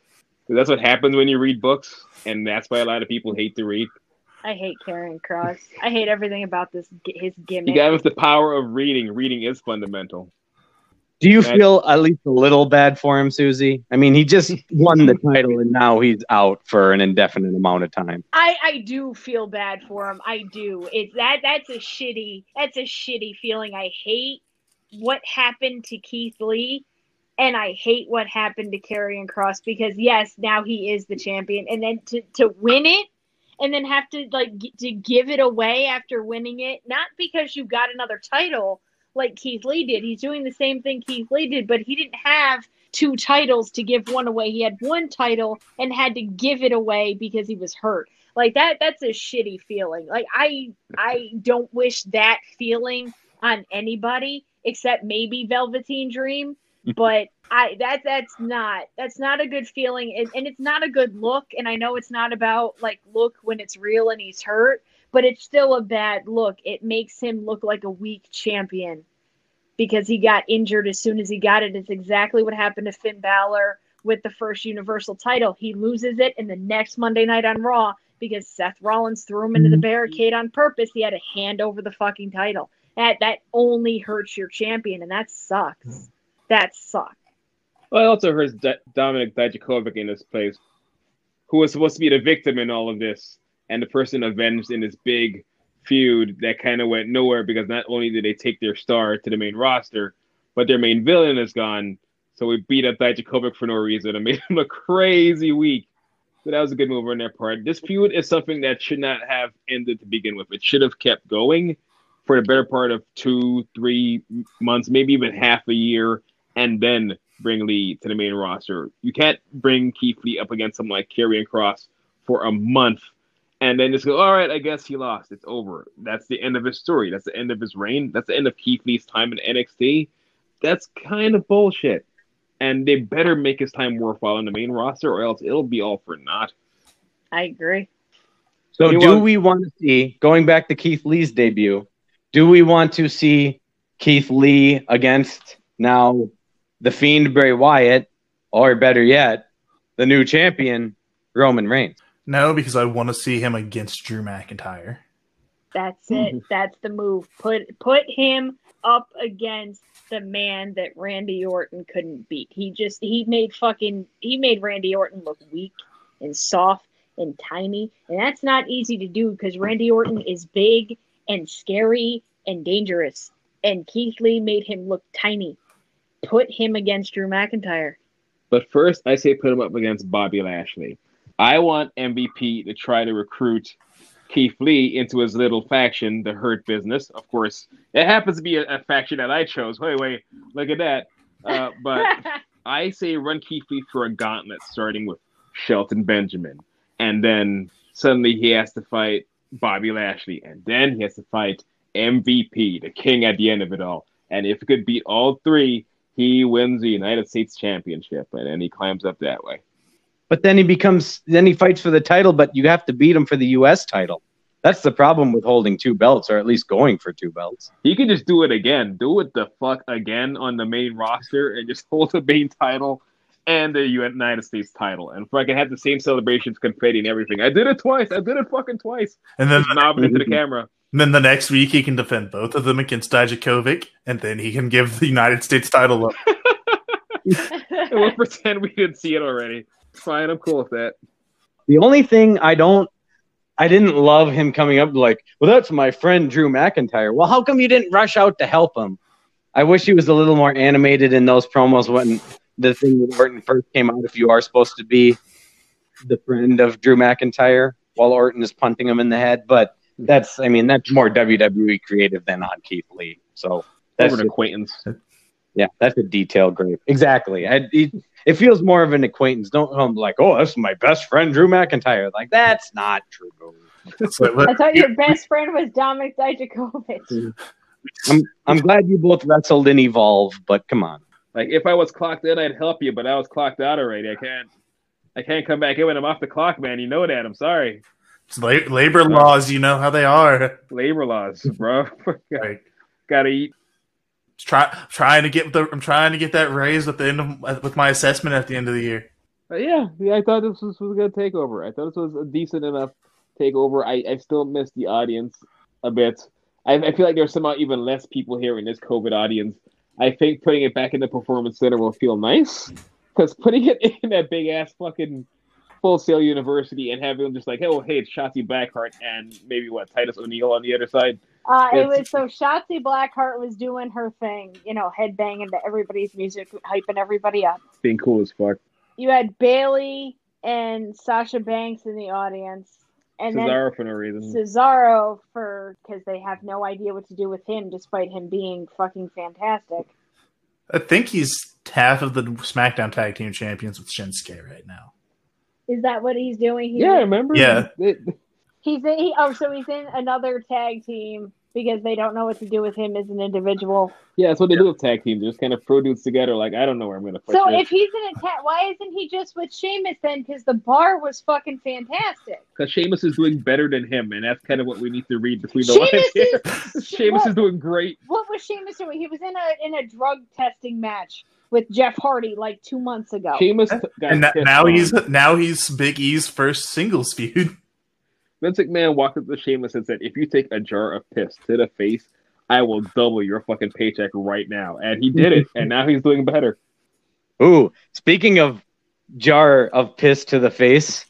'Cause that's what happens when you read books, and that's why a lot of people hate to read. I hate Karrion Cross. I hate everything about this. His gimmick. You gimmick. got with the power of reading. Reading is fundamental. Do you That- feel at least a little bad for him, Susie? I mean, he just won the title and now he's out for an indefinite amount of time. I I do feel bad for him. I do. It's that that's a shitty that's a shitty feeling. I hate what happened to Keith Lee and I hate what happened to Karrion Cross because yes, now he is the champion and then to to win it and then have to like g- to give it away after winning it not because you got another title like Keith Lee did. He's doing the same thing Keith Lee did, but he didn't have two titles to give one away. He had one title and had to give it away because he was hurt. Like that that's a shitty feeling. Like I I don't wish that feeling on anybody except maybe Velveteen Dream, but I that that's not that's not a good feeling and, and it's not a good look and I know it's not about like look when it's real and he's hurt, but it's still a bad look. It makes him look like a weak champion because he got injured as soon as he got it. It's exactly what happened to Finn Balor with the first Universal title. He loses it in the next Monday night on Raw because Seth Rollins threw him into the mm-hmm. barricade on purpose. He had to hand over the fucking title. That that only hurts your champion, and that sucks. That sucks. Well, it also hurts D- Dominik Dijakovic in this place, who was supposed to be the victim in all of this, and the person avenged in this big feud that kind of went nowhere because not only did they take their star to the main roster, but their main villain is gone. So we beat up Dijakovic for no reason and made him a crazy week. So that was a good move on their part. This feud is something that should not have ended to begin with. It should have kept going for the better part of two, three months, maybe even half a year, and then bring Lee to the main roster. You can't bring Keith Lee up against someone like Karrion Cross for a month and then just go, all right, I guess he lost. It's over. That's the end of his story. That's the end of his reign. That's the end of Keith Lee's time in NXT. That's kind of bullshit. And they better make his time worthwhile on the main roster, or else it'll be all for naught. I agree. So, You do want- we want to see, going back to Keith Lee's debut, do we want to see Keith Lee against now the Fiend Bray Wyatt, or better yet, the new champion, Roman Reigns? No, because I want to see him against Drew McIntyre. That's it. That's the move. Put put him up against the man that Randy Orton couldn't beat. He just he made fucking he made Randy Orton look weak and soft and tiny, and that's not easy to do because Randy Orton is big and scary and dangerous, and Keith Lee made him look tiny. Put him against Drew McIntyre. But first, I say put him up against Bobby Lashley. I want MVP to try to recruit Keith Lee into his little faction, the Hurt Business. Of course, it happens to be a, a faction that I chose. Wait, wait, look at that. Uh, but I say run Keith Lee through a gauntlet, starting with Shelton Benjamin, and then suddenly he has to fight Bobby Lashley, and then he has to fight MVP, the king at the end of it all. And if he could beat all three, he wins the United States Championship, and then he climbs up that way. But then he becomes then he fights for the title, but you have to beat him for the US title. That's the problem with holding two belts, or at least going for two belts. He can just do it again, do it the fuck again on the main roster, and just hold the main title and the United States title, and fucking have the same celebrations, confetti, and everything. I did it twice. I did it fucking twice. And then, Just knob into the camera. Then the next week he can defend both of them against Dijakovic, and then he can give the United States title up. We'll pretend we didn't see it already. Fine, I'm cool with that. The only thing I don't, I didn't love him coming up like, well, that's my friend Drew McIntyre. Well, how come you didn't rush out to help him? I wish he was a little more animated in those promos when the thing with Orton first came out. If you are supposed to be the friend of Drew McIntyre while Orton is punting him in the head, but that's, I mean, that's more WWE creative than on Keith Lee. So that's an acquaintance. yeah, that's a detail grave. Exactly. I, it, it feels more of an acquaintance. Don't come like, oh, that's my best friend Drew McIntyre. Like that's not true. So, but- I thought your best friend was Dominik Dijakovic. I'm I'm glad you both wrestled in Evolve, but come on. Like if I was clocked in, I'd help you, but I was clocked out already. I can't. I can't come back in when I'm off the clock, man. You know that. I'm sorry. It's la- labor laws, you know how they are. Labor laws, bro. Like, Gotta eat. try trying to get the I'm trying to get that raise at the end of with my assessment at the end of the year. But yeah, yeah, I thought this was, was a good takeover. I thought this was a decent enough takeover. I, I still miss the audience a bit. I, I feel like there's somehow even less people here in this COVID audience. I think putting it back in the performance center will feel nice because putting it in that big ass fucking full sail university and having them just like, oh hey, it's Shotzi Blackheart and maybe what Titus O'Neil on the other side. Uh, it was so Shotzi Blackheart was doing her thing, you know, headbanging to everybody's music, hyping everybody up. Being cool as fuck. You had Bayley and Sasha Banks in the audience, and Cesaro for no reason. then Cesaro for because they have no idea what to do with him, despite him being fucking fantastic. I think he's half of the SmackDown Tag Team Champions with Shinsuke right now. Is that what he's doing? He's Yeah, in, remember? Yeah. He's in. He, oh, so he's in another tag team because they don't know what to do with him as an individual. yeah, that's what they do with tag teams. They just kind of throw dudes together. Like I don't know where I'm gonna put So this. if he's in a tag, why isn't he just with Sheamus then? Because the bar was fucking fantastic. Because Sheamus is doing better than him, and that's kind of what we need to read between the Sheamus lines here. is- Sheamus what- is doing great. What was Sheamus doing? He was in a in a drug testing match with Jeff Hardy like two months ago. Sheamus And na- pissed now on. he's now he's Big E's first singles feud. Vince McMahon walked up to Sheamus and said, "If you take a jar of piss to the face, I will double your fucking paycheck right now." And he did it, and now he's doing better. Ooh, speaking of jar of piss to the face,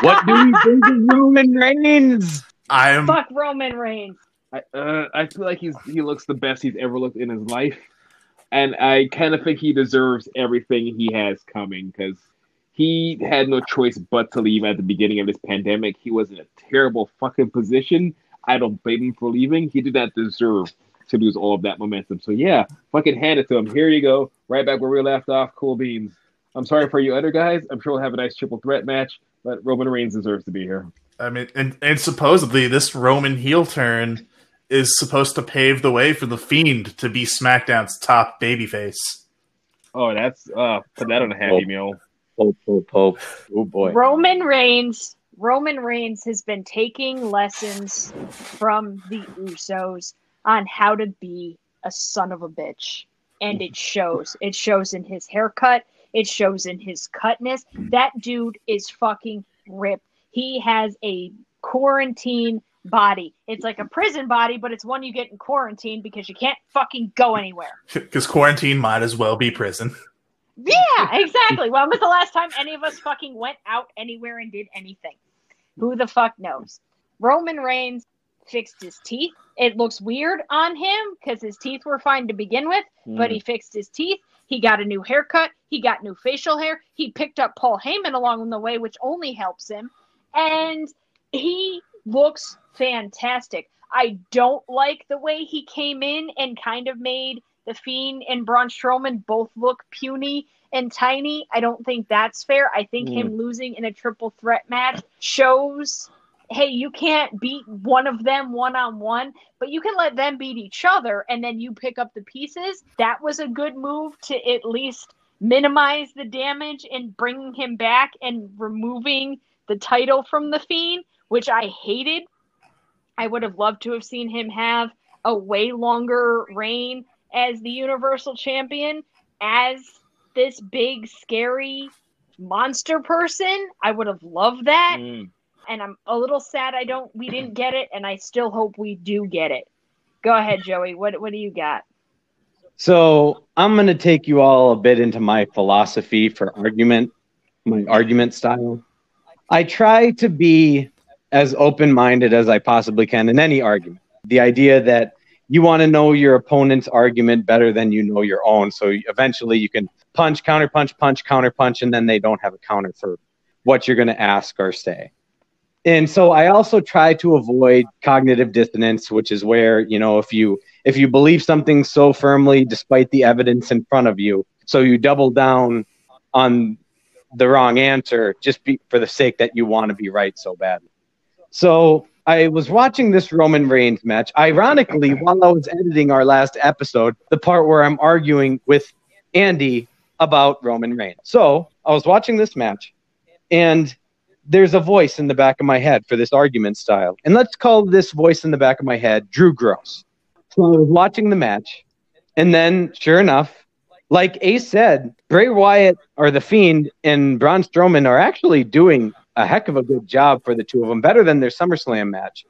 what do you think of Roman Reigns? I'm Fuck Roman Reigns. I uh, I feel like he's he looks the best he's ever looked in his life, and I kind of think he deserves everything he has coming because he had no choice but to leave at the beginning of this pandemic. He was in a terrible fucking position. I don't blame him for leaving. He did not deserve to lose all of that momentum. So yeah, fucking hand it to him. Here you go, right back where we left off. Cool beans. I'm sorry for you other guys. I'm sure we'll have a nice triple threat match, but Roman Reigns deserves to be here. I mean, and, and supposedly this Roman heel turn is supposed to pave the way for the Fiend to be SmackDown's top babyface. Oh, that's uh, put that on a happy Oh. meal. Pope, Pope, Pope. Oh boy. Roman Reigns. Roman Reigns has been taking lessons from the Usos on how to be a son of a bitch. And it shows. It shows in his haircut. It shows in his cutness. That dude is fucking ripped. He has a quarantine body. It's like a prison body, but it's one you get in quarantine because you can't fucking go anywhere. Because quarantine might as well be prison. Yeah, exactly. when was the last time any of us fucking went out anywhere and did anything? Who the fuck knows? Roman Reigns fixed his teeth. It looks weird on him because his teeth were fine to begin with, but he hmm. fixed his teeth. He got a new haircut. He got new facial hair. He picked up Paul Heyman along the way, which only helps him. And he looks fantastic. I don't like the way he came in and kind of made the Fiend and Braun Strowman both look puny and tiny. I don't think that's fair. I think him mm. losing in a triple threat match shows hey, you can't beat one of them one on one, but you can let them beat each other and then you pick up the pieces. That was a good move to at least minimize the damage and bringing him back and removing the title from the Fiend, which I hated. I would have loved to have seen him have a way longer reign as the Universal Champion, as this big, scary monster person. I would have loved that Mm. and I'm a little sad I don't we didn't get it, and I still hope we do get it. Go ahead, Joey. What what do you got? So I'm going to take you all a bit into my philosophy for argument, my argument style. I try to be as open minded as I possibly can in any argument. The idea that you want to know your opponent's argument better than you know your own. So eventually you can punch, counter punch, punch, counter punch, and then they don't have a counter for what you're going to ask or say. And so I also try to avoid cognitive dissonance, which is where, you know, if you if you believe something so firmly despite the evidence in front of you, so you double down on the wrong answer just be, for the sake that you want to be right so badly. So I was watching this Roman Reigns match. Ironically, while I was editing our last episode, the part where I'm arguing with Andy about Roman Reigns. So I was watching this match, and there's a voice in the back of my head for this argument style. And let's call this voice in the back of my head Drew Gross. So I was watching the match, and then sure enough, like Ace said, Bray Wyatt or The Fiend and Braun Strowman are actually doing a heck of a good job for the two of them, better than their SummerSlam match.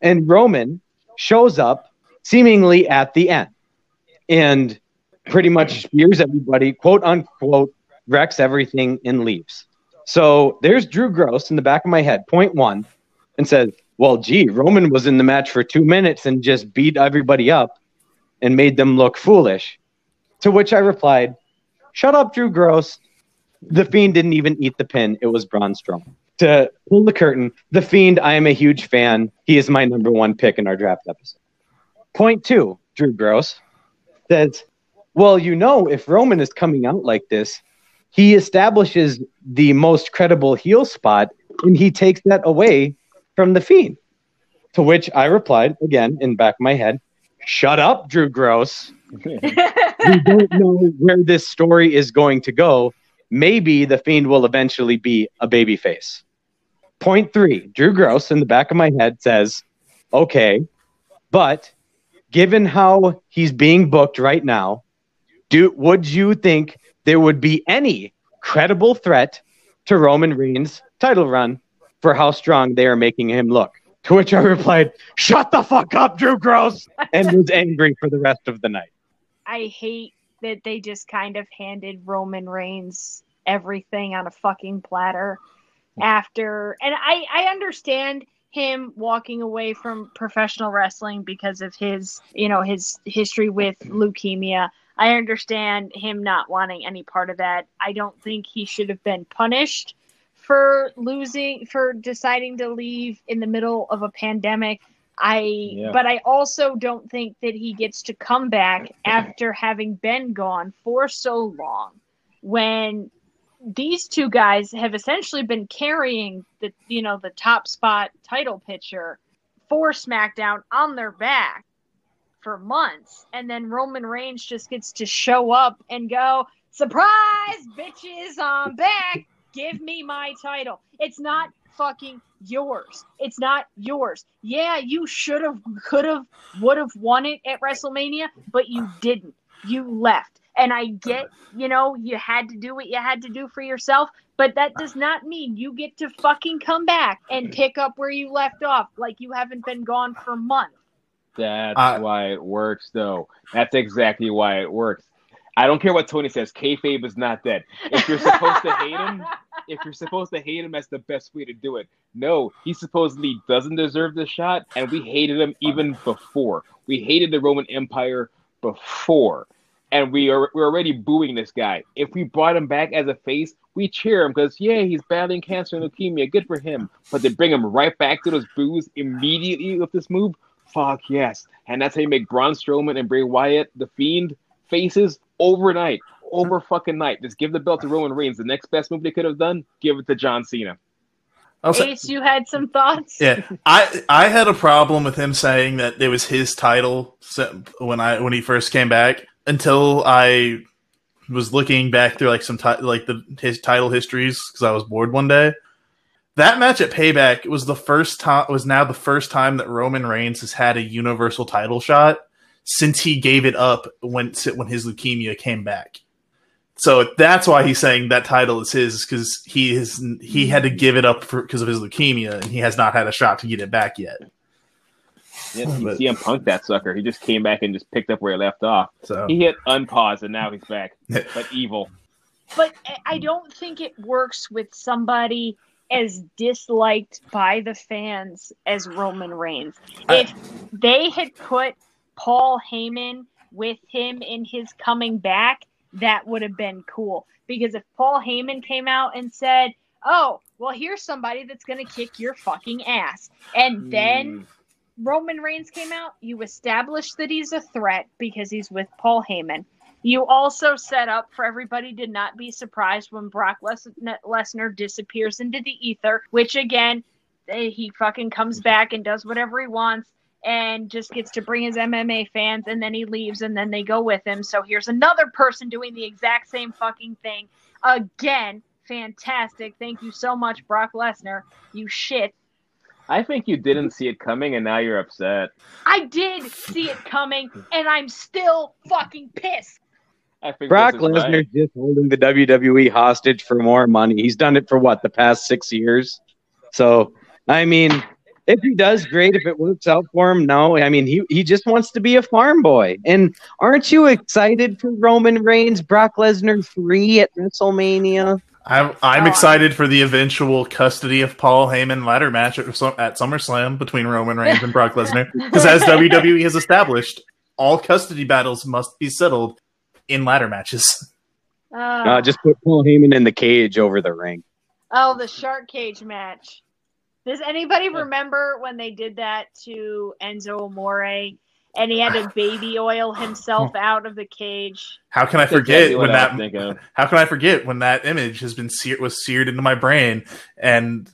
And Roman shows up seemingly at the end and pretty much spears everybody, quote unquote, wrecks everything and leaves. So there's Drew Gross in the back of my head, point one, and says, Well, gee, Roman was in the match for two minutes and just beat everybody up and made them look foolish. To which I replied, Shut up, Drew Gross. The Fiend didn't even eat the pin. It was Braun Strowman. To pull the curtain, The Fiend, I am a huge fan. He is my number one pick in our draft episode. Point two, Drew Gross says, Well, you know, if Roman is coming out like this, he establishes the most credible heel spot and he takes that away from The Fiend. To which I replied, again, in back of my head, Shut up, Drew Gross we don't know where this story is going to go. Maybe the Fiend will eventually be a babyface. Point three Drew Gross in the back of my head says, okay, but given how he's being booked right now, do would you think there would be any credible threat to Roman Reigns' title run for how strong they are making him look? To which I replied, Shut the fuck up, Drew Gross, and was angry for the rest of the night. I hate that they just kind of handed Roman Reigns everything on a fucking platter after and I I understand him walking away from professional wrestling because of his you know his history with leukemia. I understand him not wanting any part of that. I don't think he should have been punished for losing for deciding to leave in the middle of a pandemic. I but I also don't think that he gets to come back after having been gone for so long when these two guys have essentially been carrying the you know the top spot title picture for SmackDown on their back for months. And then Roman Reigns just gets to show up and go surprise bitches I'm back. Give me my title. It's not fucking yours it's not yours yeah you should have could have would have won it at WrestleMania but you didn't you left and I get you know you had to do what you had to do for yourself but that does not mean you get to fucking come back and pick up where you left off like you haven't been gone for months That's Uh, why it works, though. That's exactly why it works. I don't care what Tony says. Kayfabe is not dead. If you're supposed to hate him, if you're supposed to hate him, that's the best way to do it. No, he supposedly doesn't deserve the shot, and we hated him even before. We hated the Roman Empire before, and we are we're already booing this guy. If we brought him back as a face, we cheer him because yeah, he's battling cancer and leukemia. Good for him. But to bring him right back to those boos immediately with this move, fuck yes. And that's how you make Braun Strowman and Bray Wyatt the Fiend faces overnight. Over fucking night. Just give the belt to Roman Reigns. The next best move they could have done, give it to John Cena. I'll say, Ace, you had some thoughts? yeah, I I had a problem with him saying that it was his title when I when he first came back until I was looking back through like some ti- like the his title histories because I was bored one day. That match at Payback was the first time was now the first time that Roman Reigns has had a Universal title shot since he gave it up when when his leukemia came back. So that's why he's saying that title is his because he is he had to give it up because of his leukemia and he has not had a shot to get it back yet. Yeah, oh, But- CM Punk that sucker. He just came back and just picked up where he left off. So He hit unpause and now he's back. but evil. But I- I don't think it works with somebody as disliked by the fans as Roman Reigns. I- if they had put Paul Heyman with him in his coming back, that would have been cool. Because if Paul Heyman came out and said, Oh, well, here's somebody that's going to kick your fucking ass. And then Mm. Roman Reigns came out, you established that he's a threat because he's with Paul Heyman. You also set up for everybody to not be surprised when Brock Les- Lesnar disappears into the ether, which again, eh, he fucking comes back and does whatever he wants and just gets to bring his MMA fans and then he leaves and then they go with him. So here's another person doing the exact same fucking thing again. Fantastic. Thank you so much, Brock Lesnar. You shit. I think you didn't see it coming and now you're upset. I did see it coming, and I'm still fucking pissed. I think Brock this is right. Just holding the WWE hostage for more money. He's done it for what the past six years. So, I mean, if he does, great. If it works out for him, no. I mean, he he just wants to be a farm boy. And aren't you excited for Roman Reigns, Brock Lesnar three at WrestleMania? I'm I'm Oh, excited for the eventual custody of Paul Heyman ladder match at, Sum- at SummerSlam between Roman Reigns and Brock Lesnar because as WWE has established, all custody battles must be settled in ladder matches. Oh, Uh, just put Paul Heyman in the cage over the ring. oh, the shark cage match. Does anybody remember when they did that to Enzo Amore and he had to baby oil himself out of the cage? How can I forget when I that? was of. How can I forget when that image has been seared was seared into my brain and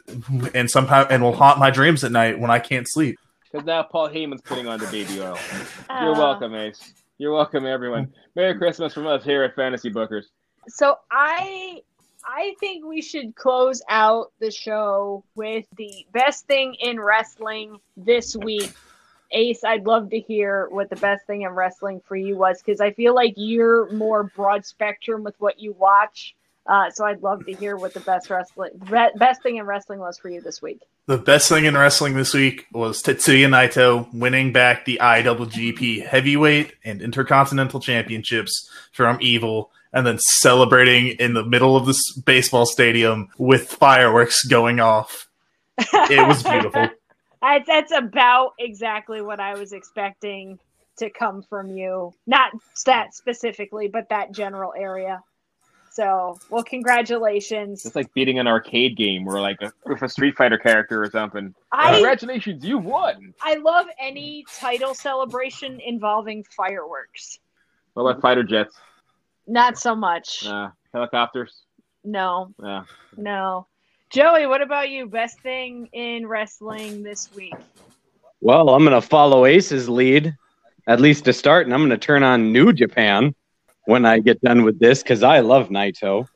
and somehow and will haunt my dreams at night when I can't sleep. Because now Paul Heyman's putting on the baby oil. You're Uh, welcome, Ace. You're welcome, everyone. Merry Christmas from us here at Fantasy Bookers. So I I think we should close out the show with the best thing in wrestling this week. Ace, I'd love to hear what the best thing in wrestling for you was because I feel like you're more broad spectrum with what you watch. Uh, so I'd love to hear what the best wrestling be- best thing in wrestling was for you this week. The best thing in wrestling this week was Tetsuya Naito winning back the IWGP Heavyweight and Intercontinental Championships from Evil, and then celebrating in the middle of this baseball stadium with fireworks going off. It was beautiful. That's, that's about exactly what I was expecting to come from you. Not that specifically, but that general area. So, well, congratulations. It's like beating an arcade game or like a, with a Street Fighter character or something. I Congratulations, you won. I love any title celebration involving fireworks. What about fighter jets? Not so much. Uh, helicopters? No, Uh, no. Joey, what about you? Best thing in wrestling this week? Well, I'm going to follow Ace's lead, at least to start, and I'm going to turn on New Japan when I get done with this because I love Naito.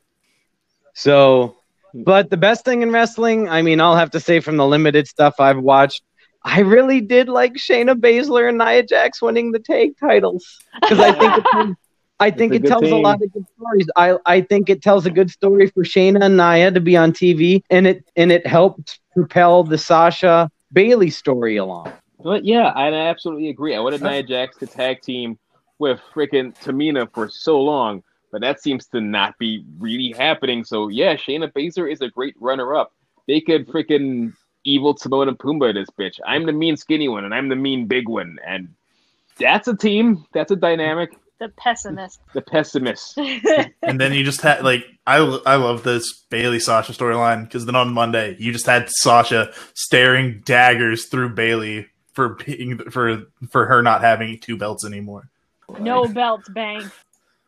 So, but the best thing in wrestling, I mean, I'll have to say from the limited stuff I've watched, I really did like Shayna Baszler and Nia Jax winning the tag titles because I think it, I think it good tells a lot of good stories. I I think it tells a good story for Shayna and Nia to be on TV, and it and it helped propel the Sasha Bayley story along. but yeah, I absolutely agree. I wanted Nia Jax to tag team with freaking Tamina for so long, but that seems to not be really happening. So yeah, Shayna Baszler is a great runner-up. They could freaking evil Timon and Pumbaa this bitch. I'm the mean skinny one, and I'm the mean big one, and that's a team. That's a dynamic. The pessimist. The pessimist. and then you just had like I I love this Bayley Sasha storyline because then on Monday you just had Sasha staring daggers through Bayley for being for for her not having two belts anymore. no belts, bang.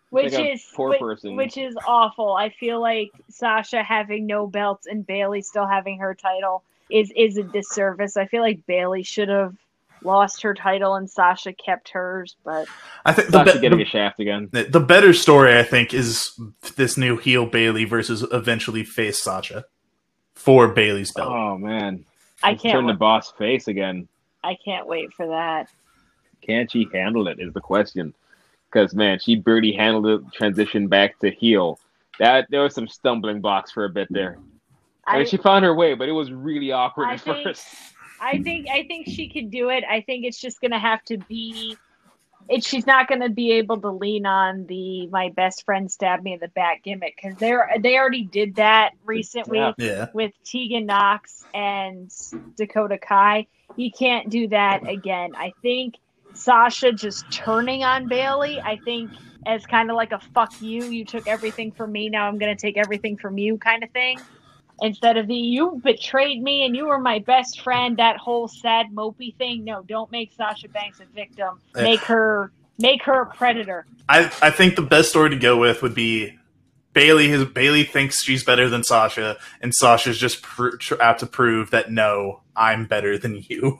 which like is poor whi- person. which is awful. I feel like Sasha having no belts and Bayley still having her title is is a disservice. I feel like Bayley should have lost her title and Sasha kept hers, but I think the, Sasha be- getting the, a shaft again. the better story, I think, is this new heel Bayley versus eventually face Sasha for Bayley's belt. Oh man, I can't turn the boss face again. I can't wait for that. Can she handle it? Is the question. Because man, she barely handled the transition back to heel. That there was some stumbling blocks for a bit there. I I mean, she found her way, but it was really awkward I at think- first. I think I think she could do it. I think it's just gonna have to be. It, she's not gonna be able to lean on the my best friend stabbed me in the back gimmick because they they already did that recently Yeah. Yeah. with Tegan Nox and Dakota Kai. You can't do that again. I think Sasha just turning on Bayley. I think as kind of like a fuck you. You took everything from me. Now I'm gonna take everything from you kind of thing instead of the you betrayed me and you were my best friend that whole sad mopey thing no don't make sasha banks a victim make her make her a predator I, I think the best story to go with would be Bayley. His Bayley thinks she's better than Sasha, and Sasha's just pr- tr- out to prove that no, I'm better than you.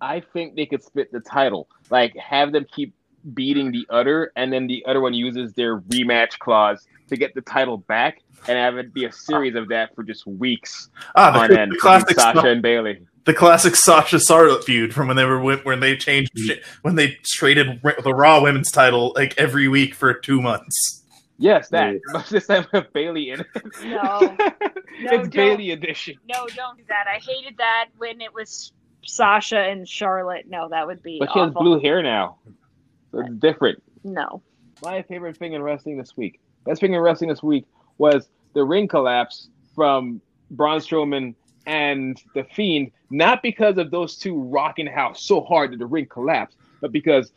I think they could split the title. Like have them keep beating the other, and then the other one uses their rematch clause to get the title back, and have it be a series of that for just weeks Ah, on the, end. the classic Sasha Sa- and Bayley. the classic Sasha Charlotte feud from when they were when they changed shit- when they traded the Raw Women's title like every week for two months. Yes, that. But this time with Bayley in it. No. No, it's don't. Bayley edition. no don't do that i hated that when it was sasha and charlotte no that would be But she has blue hair now. So it's different. no My favorite thing in wrestling this week, best thing in wrestling this week was the ring collapse from Braun Strowman and The Fiend, not because of those two rocking house so hard that the ring collapsed, but because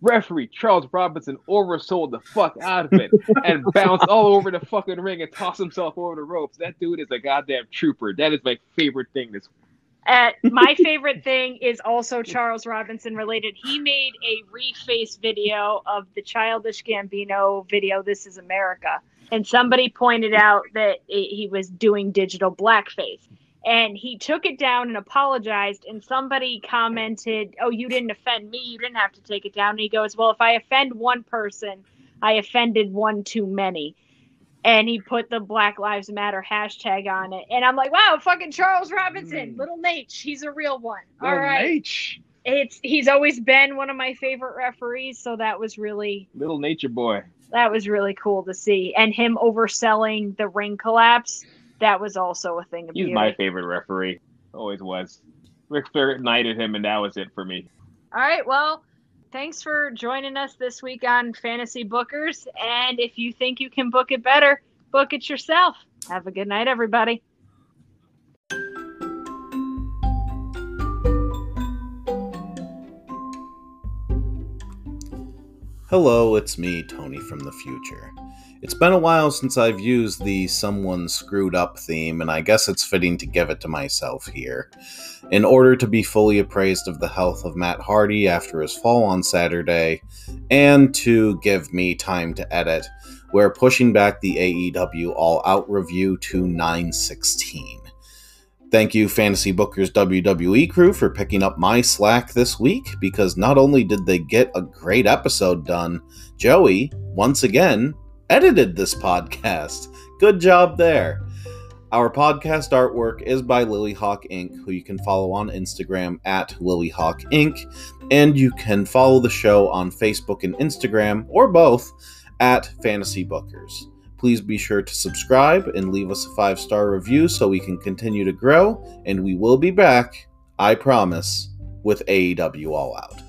referee Charles Robinson oversold the fuck out of it and bounced all over the fucking ring and tossed himself over the ropes. That dude is a goddamn trooper. That is my favorite thing this Uh, my favorite thing is also Charles Robinson related. He made a reface video of the Childish Gambino video, This is America. And somebody pointed out that it, he was doing digital blackface. And he took it down and apologized. And somebody commented, Oh, you didn't offend me. You didn't have to take it down. And he goes, Well, if I offend one person, I offended one too many and he put the Black Lives Matter hashtag on it. And I'm like, wow, fucking Charles Robinson, Mm. little Naitch, he's a real one. All Little right, Nate. it's he's always been one of my favorite referees, so that was really Little nature boy. that was really cool to see. And him overselling the ring collapse, that was also a thing of He's beauty. my favorite referee. Always was. Ric Flair knighted him, and that was it for me. All right, well. Thanks for joining us this week on Fantasy Bookers. And if you think you can book it better, book it yourself. Have a good night, everybody. Hello, it's me, Tony from the future. It's been a while since I've used the someone screwed up theme, and I guess it's fitting to give it to myself here. In order to be fully appraised of the health of Matt Hardy after his fall on Saturday, and to give me time to edit, we're pushing back the AEW All Out review to 916. Thank you, Fantasy Bookers WWE crew, for picking up my slack this week because not only did they get a great episode done, Joey, once again, edited this podcast. Good job there. Our podcast artwork is by Lilyhawk Inc., who you can follow on Instagram at Lilyhawk Inc., and you can follow the show on Facebook and Instagram, or both, at Fantasy Bookers. Please be sure to subscribe and leave us a five star review so we can continue to grow, and we will be back, I promise, with AEW All Out.